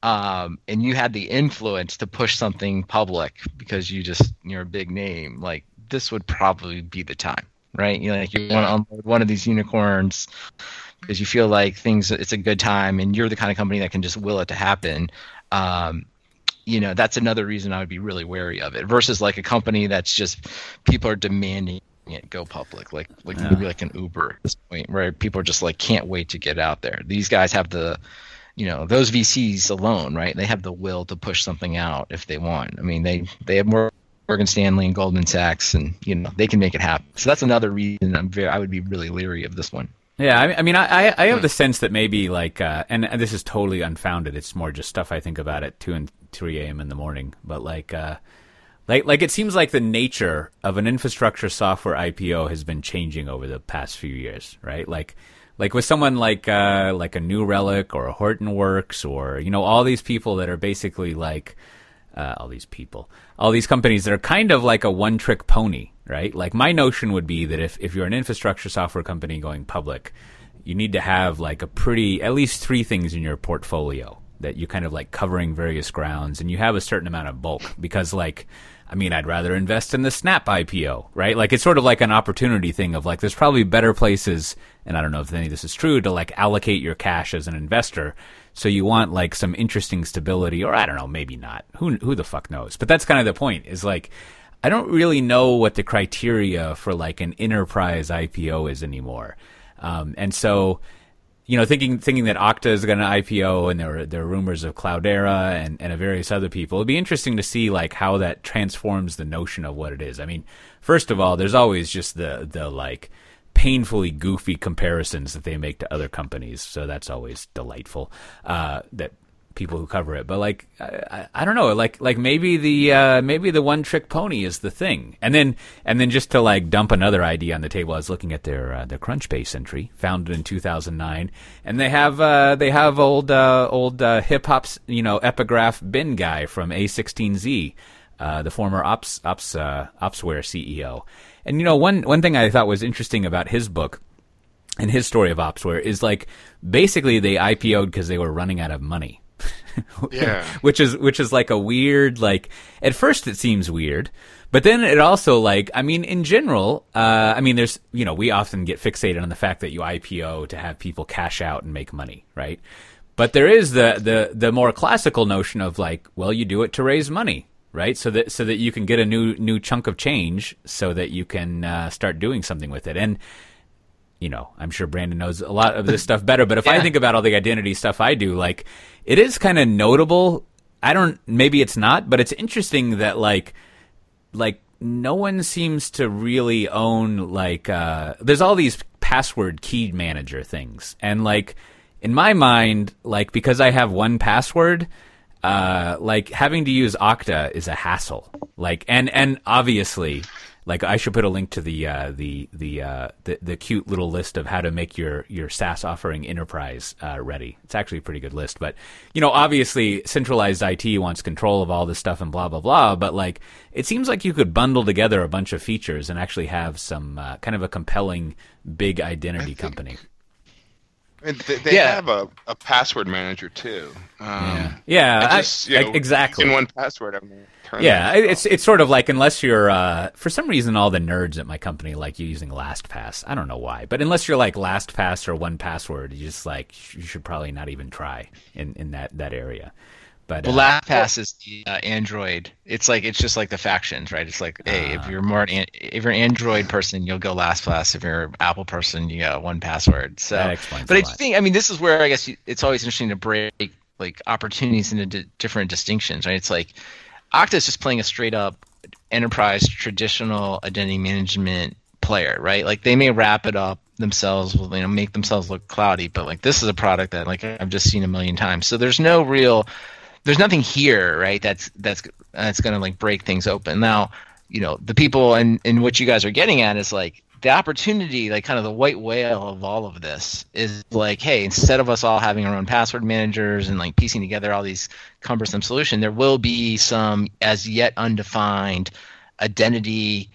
C: um, and you had the influence to push something public because you just you're a big name, like this would probably be the time, right? You know, like you want to unload one of these unicorns because you feel like things it's a good time, and you're the kind of company that can just will it to happen. Um, you know, that's another reason I would be really wary of it versus like a company that's just people are demanding it go public, like like yeah. maybe like an Uber at this point, where people are just like can't wait to get out there. These guys have the, you know, those VCs alone, right? They have the will to push something out if they want. I mean, they they have more Morgan Stanley and Goldman Sachs, and you know they can make it happen. So that's another reason I'm very I would be really leery of this one.
A: Yeah, I, I mean, I I have the sense that maybe like, uh, and, and this is totally unfounded. It's more just stuff I think about at two and three a.m. in the morning. But like, uh, like, like it seems like the nature of an infrastructure software IPO has been changing over the past few years, right? Like, like with someone like uh, like a New Relic or a Hortonworks or you know all these people that are basically like uh, all these people, all these companies that are kind of like a one trick pony, right? Like my notion would be that if if you're an infrastructure software company going public, you need to have like a pretty at least three things in your portfolio that you're kind of like covering various grounds and you have a certain amount of bulk because like I mean, I'd rather invest in the Snap IPO, right? Like it's sort of like an opportunity thing of like there's probably better places, and I don't know if any of this is true, to like allocate your cash as an investor. So you want like some interesting stability, or I don't know, maybe not. Who who the fuck knows? But that's kind of the point. Is like I don't really know what the criteria for like an enterprise IPO is anymore, um, and so you know, thinking thinking that Okta is going to IPO, and there are there are rumors of Cloudera and and various other people. It'd be interesting to see like how that transforms the notion of what it is. I mean, first of all, there's always just the the like painfully goofy comparisons that they make to other companies, so that's always delightful. Uh, that people who cover it. But like, I, I don't know, like like maybe the uh, maybe the one trick pony is the thing. And then and then just to like dump another idea on the table, I was looking at their uh, their Crunchbase entry, founded in 2009, and they have uh, they have old uh, old uh, hip hop's you know epigraph bin guy from A16Z, uh, the former Ops Ops uh, Opsware CEO. And you know one one thing I thought was interesting about his book and his story of Opsware is like basically they IPO'd because they were running out of money *laughs*
B: yeah.
A: which is which is like a weird like at first it seems weird, but then it also like I mean in general, uh, I mean there's you know we often get fixated on the fact that you IPO to have people cash out and make money, right? But there is the the the more classical notion of like, well, you do it to raise money, right? So that so that you can get a new new chunk of change, so that you can uh, start doing something with it. And you know, I'm sure Brandon knows a lot of this *laughs* stuff better. But if yeah. I think about all the identity stuff I do, like it is kind of notable. I don't. Maybe it's not, but it's interesting that like like no one seems to really own like uh there's all these password key manager things and like in my mind like because i have 1Password uh, like having to use Okta is a hassle. Like, and and obviously, like I should put a link to the uh, the the, uh, the the cute little list of how to make your your SaaS offering enterprise uh, ready. It's actually a pretty good list, but you know, obviously, centralized IT wants control of all this stuff and blah blah blah. But like, it seems like you could bundle together a bunch of features and actually have some uh, kind of a compelling big identity company.
B: And they, they
C: Yeah.
B: have a, a password manager too. Um,
A: Yeah, yeah,
B: I
A: I-
B: you know,
A: exactly.
B: In 1Password, I'm turn
A: Yeah, it- it's it's sort of like unless you're uh, for some reason all the nerds at my company like you using LastPass. I don't know why, but unless you're like LastPass or 1Password, you just like you should probably not even try in, in that that area. But
C: Well,
A: uh,
C: LastPass is the uh, Android. It's like it's just like the factions, right? It's like, hey,
A: Ah.
C: if you're more an, if you're an Android person, you'll go LastPass. If you're an Apple person, you go 1Password. So,
A: That explains
C: but I think I mean this is where I guess you, it's always interesting to break like opportunities into di- different distinctions, right? It's like Okta is just playing a straight up enterprise traditional identity management player, right? Like they may wrap it up themselves, you know, make themselves look cloudy, but like this is a product that like I've just seen a million times. So there's no real there's nothing here, right? That's that's that's going to like break things open. Now, you know, the people and and what you guys are getting at is like the opportunity, like kind of the white whale of all of this is like, hey, instead of us all having our own password managers and like piecing together all these cumbersome solution, there will be some as yet undefined identity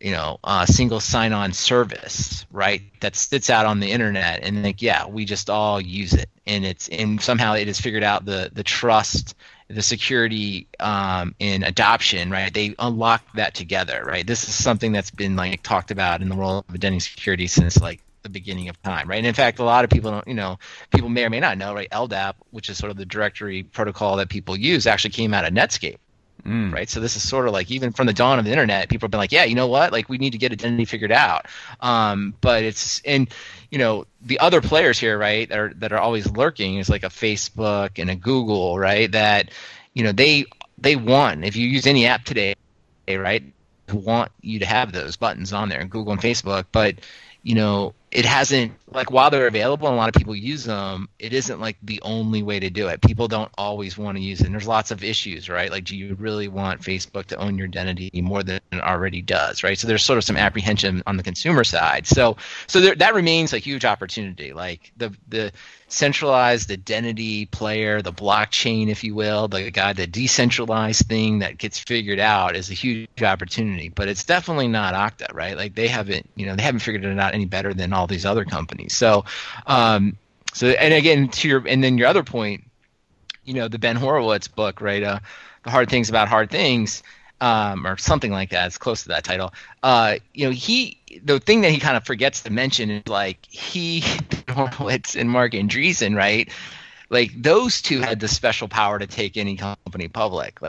C: you know, uh, single sign-on service, right? That sits out on the internet, and like, yeah, we just all use it, and it's and somehow it has figured out the the trust, the security, um, and adoption, right? They unlock that together, right? This is something that's been like talked about in the world of identity security since like the beginning of time, right? And in fact, a lot of people don't, you know, people may or may not know, right? LDAP, which is sort of the directory protocol that people use, actually came out of Netscape
A: mm,
C: right? So this is sort of like even from the dawn of the internet, people have been like, yeah, you know what? Like we need to get identity figured out. Um, but it's and you know the other players here, right? That are that are always lurking is like a Facebook and a Google, right? That you know they they won. If you use any app today, right, want you to have those buttons on there, Google and Facebook, but you know it hasn't like while they're available and a lot of people use them it isn't like the only way to do it. People don't always want to use it and there's lots of issues right? Like do you really want facebook to own your identity more than it already does right? So there's sort of some apprehension on the consumer side. So so there, that remains a huge opportunity. Like the the centralized identity player the blockchain if you will the guy the decentralized thing that gets figured out is a huge opportunity. But it's definitely not okta right? Like they haven't you know they haven't figured it out any better than all these other companies. So um so and again to your and then your other point you know the ben horowitz book right? Uh the hard things about hard things um, or something like that. It's close to that title. Uh, you know, he the thing that he kind of forgets to mention is like he *laughs* Horowitz and Marc Andreessen, right? Like those two had the special power to take any company public.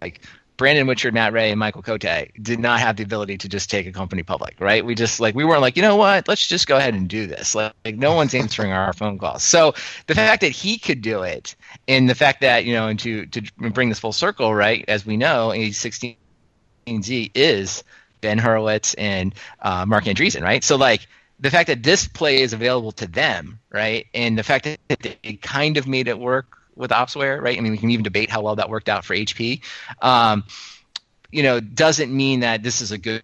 C: Like, Brandon Whichard, Matt Ray, and Michael Coté did not have the ability to just take a company public, right? We just like we weren't like, you know what? Let's just go ahead and do this. Like, like no one's answering our phone calls. So the fact that he could do it, and the fact that you know, and to to bring this full circle, right? As we know, A16Z is Ben Horowitz and uh, Marc Andreessen, right? So like the fact that this play is available to them, right, and the fact that they kind of made it work with Opsware, right? I mean, we can even debate how well that worked out for HP. Um, you know, doesn't mean that this is a good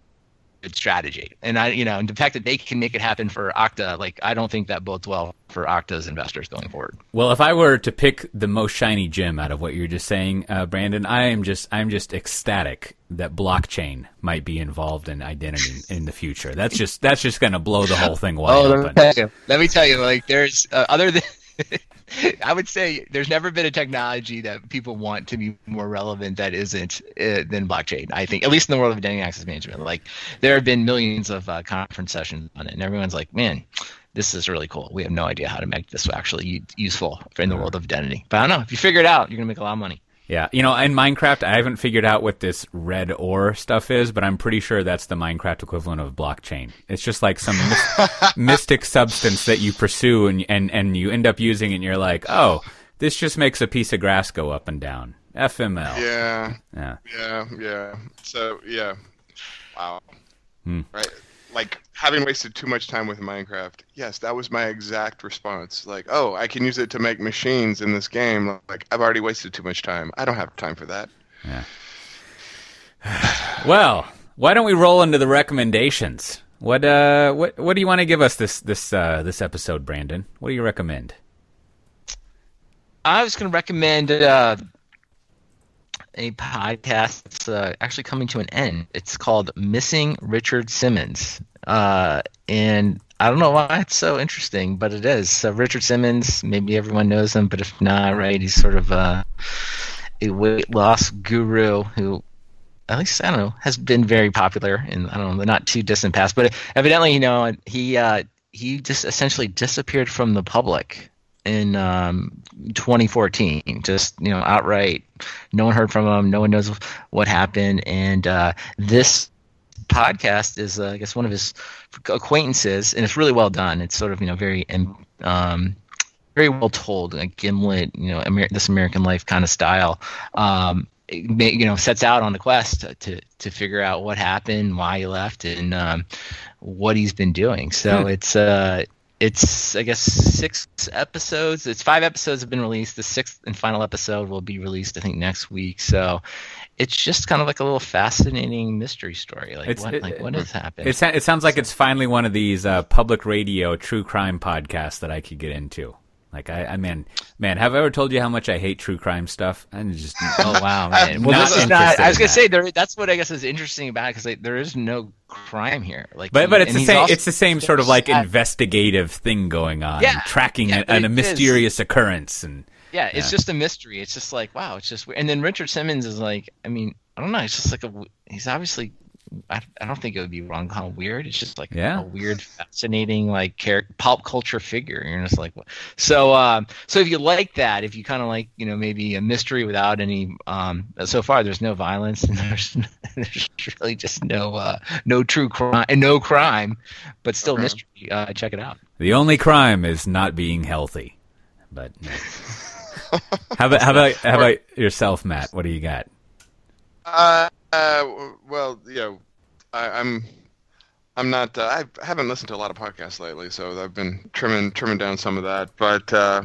C: strategy. And I, you know, and the fact that they can make it happen for Okta, like I don't think that bodes well for Okta's investors going forward.
A: Well, if I were to pick the most shiny gem out of what you're just saying, uh, Brandon, I am just I'm just ecstatic that blockchain might be involved in identity in the future. That's just that's just going to blow the whole thing wide
C: Oh, let me tell you. Let me tell you, like there's uh, other than. *laughs* *laughs* I would say there's never been a technology that people want to be more relevant that isn't uh, than blockchain. I think, at least in the world of identity access management, like there have been millions of uh, conference sessions on it, and everyone's like, "Man, this is really cool. We have no idea how to make this actually useful in the world of identity." But I don't know. If you figure it out, you're gonna make a lot of money.
A: Yeah, you know, in Minecraft, I haven't figured out what this red ore stuff is, but I'm pretty sure that's the Minecraft equivalent of blockchain. It's just like some mys- *laughs* mystic substance that you pursue and, and and you end up using, and you're like, oh, this just makes a piece of grass go up and down. FML.
B: Yeah,
A: Yeah.
B: yeah, yeah. So yeah, wow.
A: Hmm.
B: Right. Like having wasted too much time with Minecraft. Yes, that was my exact response. Like, oh, I can use it to make machines in this game. Like, I've already wasted too much time. I don't have time for that.
A: Yeah. *sighs* well, why don't we roll into the recommendations? What uh, what what do you want to give us this this uh, this episode, Brandon? What do you recommend?
C: I was going to recommend uh, a podcast that's uh, actually coming to an end. It's called Missing Richard Simmons, uh, and I don't know why it's so interesting, but it is. So Richard Simmons, maybe everyone knows him, but if not, right, he's sort of uh, a weight loss guru who at least I don't know, has been very popular in I don't know the not too distant past. But evidently, you know, he uh, he just essentially disappeared from the public in um, 2014. Just you know, outright, no one heard from him. No one knows what happened. And uh, this podcast is, uh, I guess, one of his acquaintances, and it's really well done. It's sort of you know very um, very well told, like Gimlet, you know, Amer- this American Life kind of style. Um, you know sets out on the quest to, to, to figure out what happened, why he left, and um, what he's been doing. So hmm. it's uh it's I guess six episodes. It's five episodes have been released. The sixth and final episode will be released I think next week. So it's just kind of like a little fascinating mystery story. Like it's, what it, like what has happened?
A: It, it sounds like it's finally one of these uh, public radio true crime podcasts that I could get into. Like I, I mean, man, have I ever told you how much I hate true crime stuff? I'm just
C: oh *laughs* wow, uh, man. well, this is not. I was gonna that. say there. That's what I guess is interesting about it because like, there is no crime here. Like,
A: but but it's the same. It's the same sort of like investigative thing going on. Yeah, tracking yeah, a, a mysterious is. occurrence and.
C: Yeah, it's yeah. just a mystery. It's just like wow, it's just weird. And then Richard Simmons is like, I mean, I don't know. It's just like a. He's obviously I, I don't think it would be wrong kind of weird. It's just like yeah. a weird, fascinating like character, pop culture figure. You're just like, what? so um, so if you like that, if you kind of like you know maybe a mystery without any um, so far there's no violence and *laughs* there's there's really just no uh, no true crime and no crime, but still okay. mystery. Uh, check it out.
A: The only crime is not being healthy, but. No. *laughs* how about how about how about yourself, Matt? What do you got?
B: Uh, uh, well, you know, I, am I'm not. Uh, I haven't listened to a lot of podcasts lately, so I've been trimming trimming down some of that. But uh,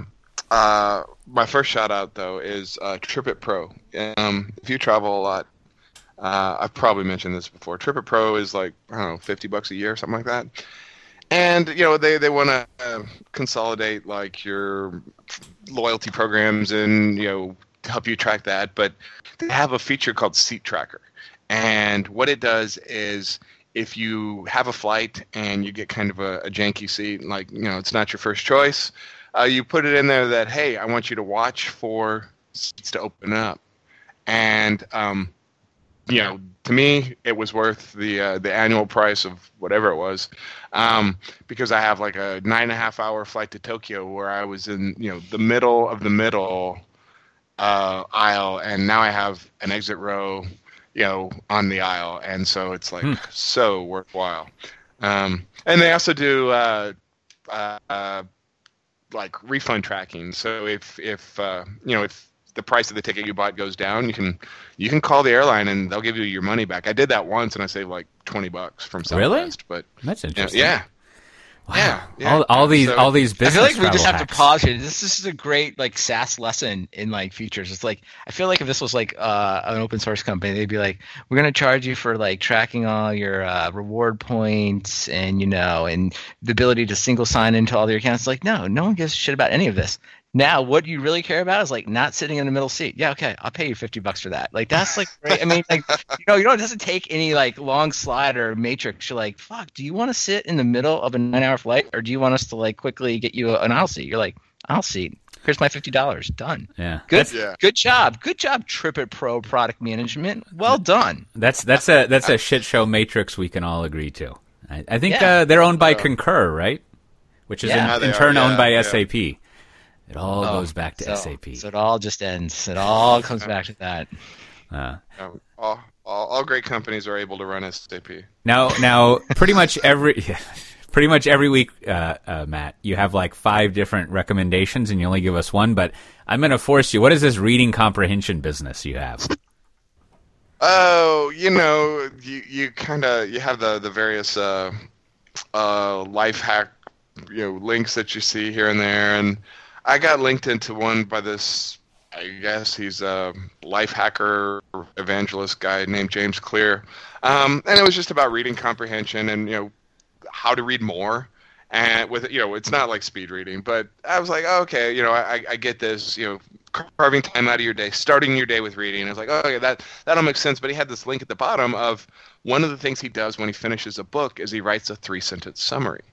B: uh, my first shout out though is uh, TripIt Pro. Um, if you travel a lot, uh, I've probably mentioned this before. TripIt Pro is like I don't know, fifty bucks a year, or something like that. And you know they they want to uh, consolidate like your loyalty programs and you know help you track that, but they have a feature called Seat Tracker. And what it does is if you have a flight and you get kind of a, a janky seat, like, you know, it's not your first choice, uh, you put it in there that, hey, I want you to watch for seats to open up. And, um, you know, to me, it was worth the uh, the annual price of whatever it was, um, because I have like a nine and a half hour flight to Tokyo where I was in you know the middle of the middle uh, aisle, and now I have an exit row you know, on the aisle, and so it's like hmm. so worthwhile. Um, and they also do uh, uh, like refund tracking. So if if uh, you know if the price of the ticket you bought goes down, you can you can call the airline and they'll give you your money back. I did that once and I saved like twenty bucks from Southwest.
A: Really?
B: But
A: that's interesting.
B: yeah,
A: Wow. Yeah, yeah, all, all these so, all these business.
C: I feel like we just have
A: hacks.
C: to pause here. This, this, is a great like SaaS lesson in like features. It's like I feel like if this was like uh, an open source company, they'd be like, "We're gonna charge you for like tracking all your uh, reward points and you know and the ability to single sign into all your accounts." Like, no, no one gives a shit about any of this. Now, what you really care about is like not sitting in the middle seat. Yeah, okay, I'll pay you fifty bucks for that. Like that's like, great. I mean, like you know, you know, it doesn't take any like long slide or matrix. You're like, fuck, do you want to sit in the middle of a nine-hour flight, or do you want us to like quickly get you an aisle seat? You're like, aisle seat. Here's my fifty dollars. Done.
A: Yeah.
C: Good. Yeah. Good job. Good job, TripIt Pro product management. Well done.
A: That's that's a that's a shit show matrix we can all agree to. I, I think yeah. uh, they're owned by Concur, right? Which is yeah. in, in turn owned by SAP. It all oh, goes back to
C: so,
A: SAP.
C: So it all just ends. It all comes back to that.
B: Uh, all, all, all, great companies are able to run SAP.
A: Now, now, pretty much every, *laughs* pretty much every week, uh, uh, Matt, you have like five different recommendations, and you only give us one. But I'm going to force you. What is this reading comprehension business you have?
B: Oh, you know, you you kind of you have the the various uh, uh, life hack, you know, links that you see here and there, and I got linked into one by this. I guess he's a life hacker evangelist guy named James Clear, um, and it was just about reading comprehension and you know how to read more. And with you know it's not like speed reading but i was like oh, okay you know I, I get this you know carving time out of your day starting your day with reading. I was like oh okay that that'll make sense. But he had this link at the bottom of one of the things he does when he finishes a book is he writes a three sentence summary.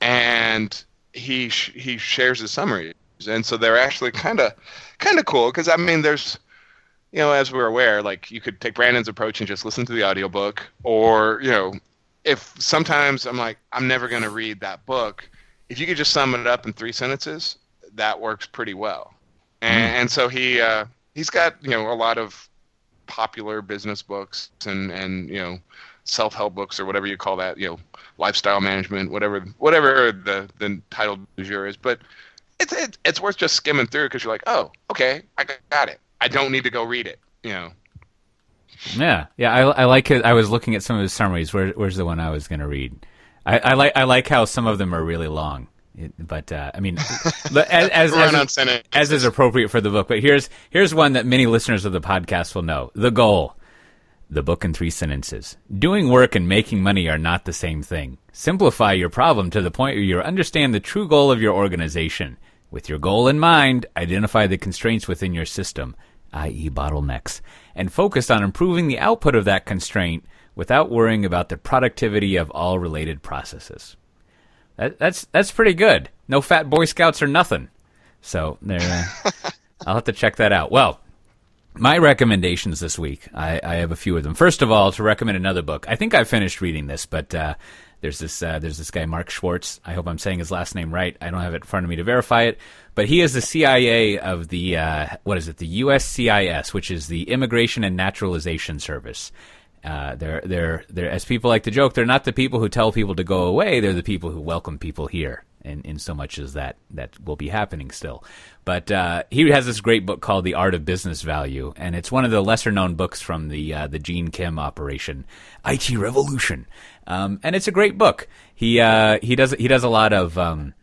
B: And he sh- he shares his summaries and so they're actually kind of kind of cool because i mean there's you know as we're aware like you could take brandon's approach and just listen to the audiobook or you know if sometimes I'm like, I'm never going to read that book, if you could just sum it up in three sentences, that works pretty well. And, mm. and so he uh, he's got you know a lot of popular business books and and you know self help books or whatever you call that, you know, lifestyle management, whatever whatever the the title du jour is. But it's it, it's worth just skimming through because you're like, oh, okay, I got it. I don't need to go read it. You know.
A: Yeah, yeah, I, I like it. I was looking at some of his summaries. Where, where's the one I was going to read? I, I, like I like how some of them are really long. but uh, I mean, *laughs* as as, as, as, is appropriate for the book. But here's here's one that many listeners of the podcast will know: the goal. The book in three sentences. Doing work and making money are not the same thing. Simplify your problem to the point where you understand the true goal of your organization. With your goal in mind, identify the constraints within your system i.e., bottlenecks, and focus on improving the output of that constraint without worrying about the productivity of all related processes. That, that's that's pretty good. No fat Boy Scouts or nothing. So there, uh, *laughs* I'll have to check that out. Well, my recommendations this week, I, I, have a few of them. First of all, to recommend another book. I think I finished reading this, but uh, there's this uh, there's this guy Mark Schwartz. I hope I'm saying his last name right. I don't have it in front of me to verify it, but he is the CIA of the uh, what is it? The USCIS, which is the Immigration and Naturalization Service. Uh, they're they're they're as people like to joke. They're not the people who tell people to go away. They're the people who welcome people here. In, in so much as that that will be happening still, but uh, he has this great book called The Art of Business Value, and it's one of the lesser known books from the uh, the Gene Kim operation, IT Revolution, um, and it's a great book. He uh, he does he does a lot of um,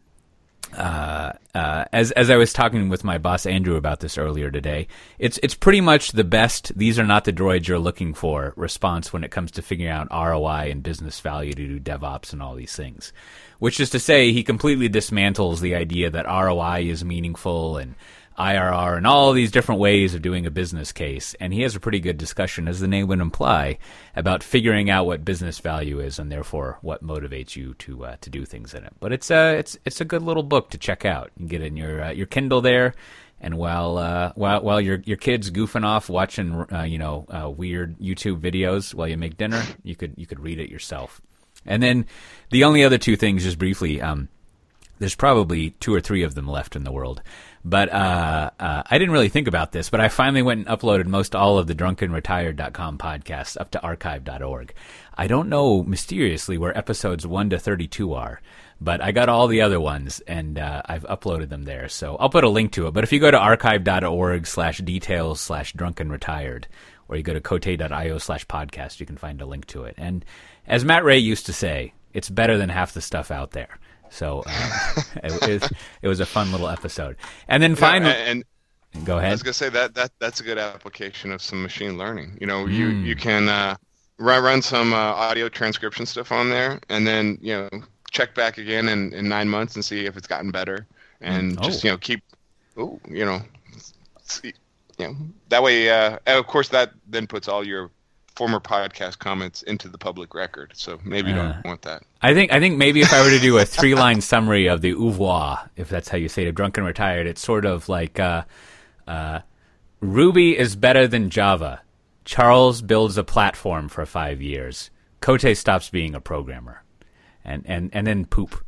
A: uh, uh, as as I was talking with my boss Andrew about this earlier today, it's it's pretty much the best. These are not the droids you're looking for response when it comes to figuring out ROI and business value to do DevOps and all these things. Which is to say, he completely dismantles the idea that ROI is meaningful and IRR and all these different ways of doing a business case. And he has a pretty good discussion, as the name would imply, about figuring out what business value is and therefore what motivates you to uh, to do things in it. But it's a it's it's a good little book to check out. You get in your uh, your Kindle there. And while uh, while while your your kids goofing off watching uh, you know uh, weird YouTube videos while you make dinner, you could you could read it yourself. And then the only other two things, just briefly, um, there's probably two or three of them left in the world. But uh, uh, I didn't really think about this, but I finally went and uploaded most all of the drunkenretired.com podcasts up to archive.org. I don't know mysteriously where episodes 1 to 32 are, but I got all the other ones and uh, I've uploaded them there. So I'll put a link to it. But if you go to archive.org slash details slash drunkenretired, or you go to cote.io slash podcast, you can find a link to it. And as Matt Ray used to say, it's better than half the stuff out there. So uh, *laughs* it, was, it was a fun little episode. And then finally,
B: and,
A: and, go ahead.
B: I was gonna say that that that's a good application of some machine learning. You know, mm. you you can uh, run run some uh, audio transcription stuff on there, and then you know check back again in, in nine months and see if it's gotten better, and oh. just you know keep, oh you know, see, you know that way. Uh, of course, that then puts all your former podcast comments into the public record. So maybe you don't uh, want that.
A: I think I think maybe if I were to do a three line summary of the oeuvre, if that's how you say it, drunken retired, it's sort of like uh, uh, Ruby is better than Java. Charles builds a platform for five years. Coté stops being a programmer, and and and then poop.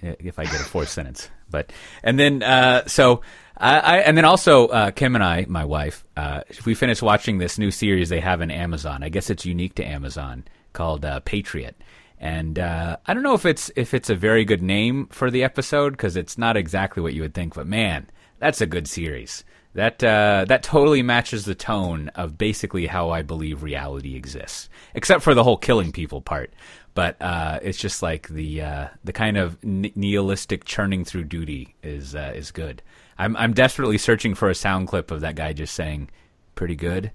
A: If I get a fourth sentence, but and then uh, so I, I, and then also uh, Kim and I, my wife, uh, we finished watching this new series they have in Amazon. I guess it's unique to Amazon called uh, Patriot. And uh, I don't know if it's if it's a very good name for the episode because it's not exactly what you would think. But man, That's a good series. That uh, that totally matches the tone of basically how I believe reality exists, except for the whole killing people part. But uh, it's just like the uh, the kind of nihilistic churning through duty is uh, is good. I'm I'm desperately searching for a sound clip of that guy just saying "pretty good,"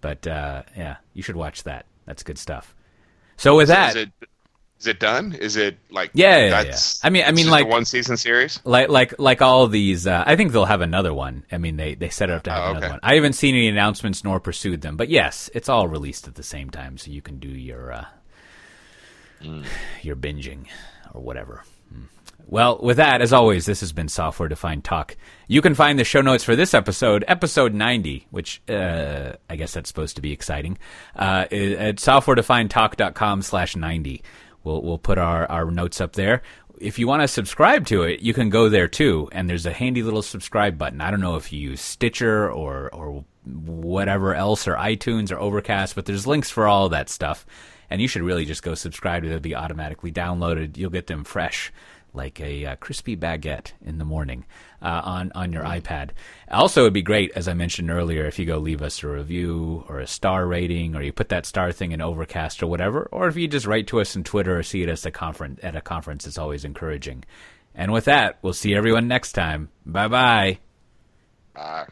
A: but uh, yeah, you should watch that. That's good stuff. So with that,
B: is it, is it done? Is it like
A: yeah, yeah, yeah. I mean, I mean, like
B: one season series,
A: like like like all these. Uh, I think they'll have another one. I mean, they they set it up to have oh, another one. I haven't seen any announcements nor pursued them, but yes, it's all released at the same time, so you can do your uh, *sighs* mm. your binging or whatever. Mm. Well, with that, as always, this has been Software Defined Talk. You can find the show notes for this episode, episode 90, which uh, I guess that's supposed to be exciting, uh, at softwaredefinedtalk.com slash 90. We'll, we'll put our, our notes up there. If you want to subscribe to it, you can go there too, and there's a handy little subscribe button. I don't know if you use Stitcher or, or whatever else, or iTunes or Overcast, but there's links for all that stuff and you should really just go subscribe to it. They'll be automatically downloaded. You'll get them fresh like a uh, crispy baguette in the morning uh, on on your iPad. Also, it'd be great, as I mentioned earlier, if you go leave us a review or a star rating, or you put that star thing in Overcast or whatever, or if you just write to us on Twitter or see it at a conference. At a conference, it's always encouraging. And with that, we'll see everyone next time. Bye-bye.
B: Bye.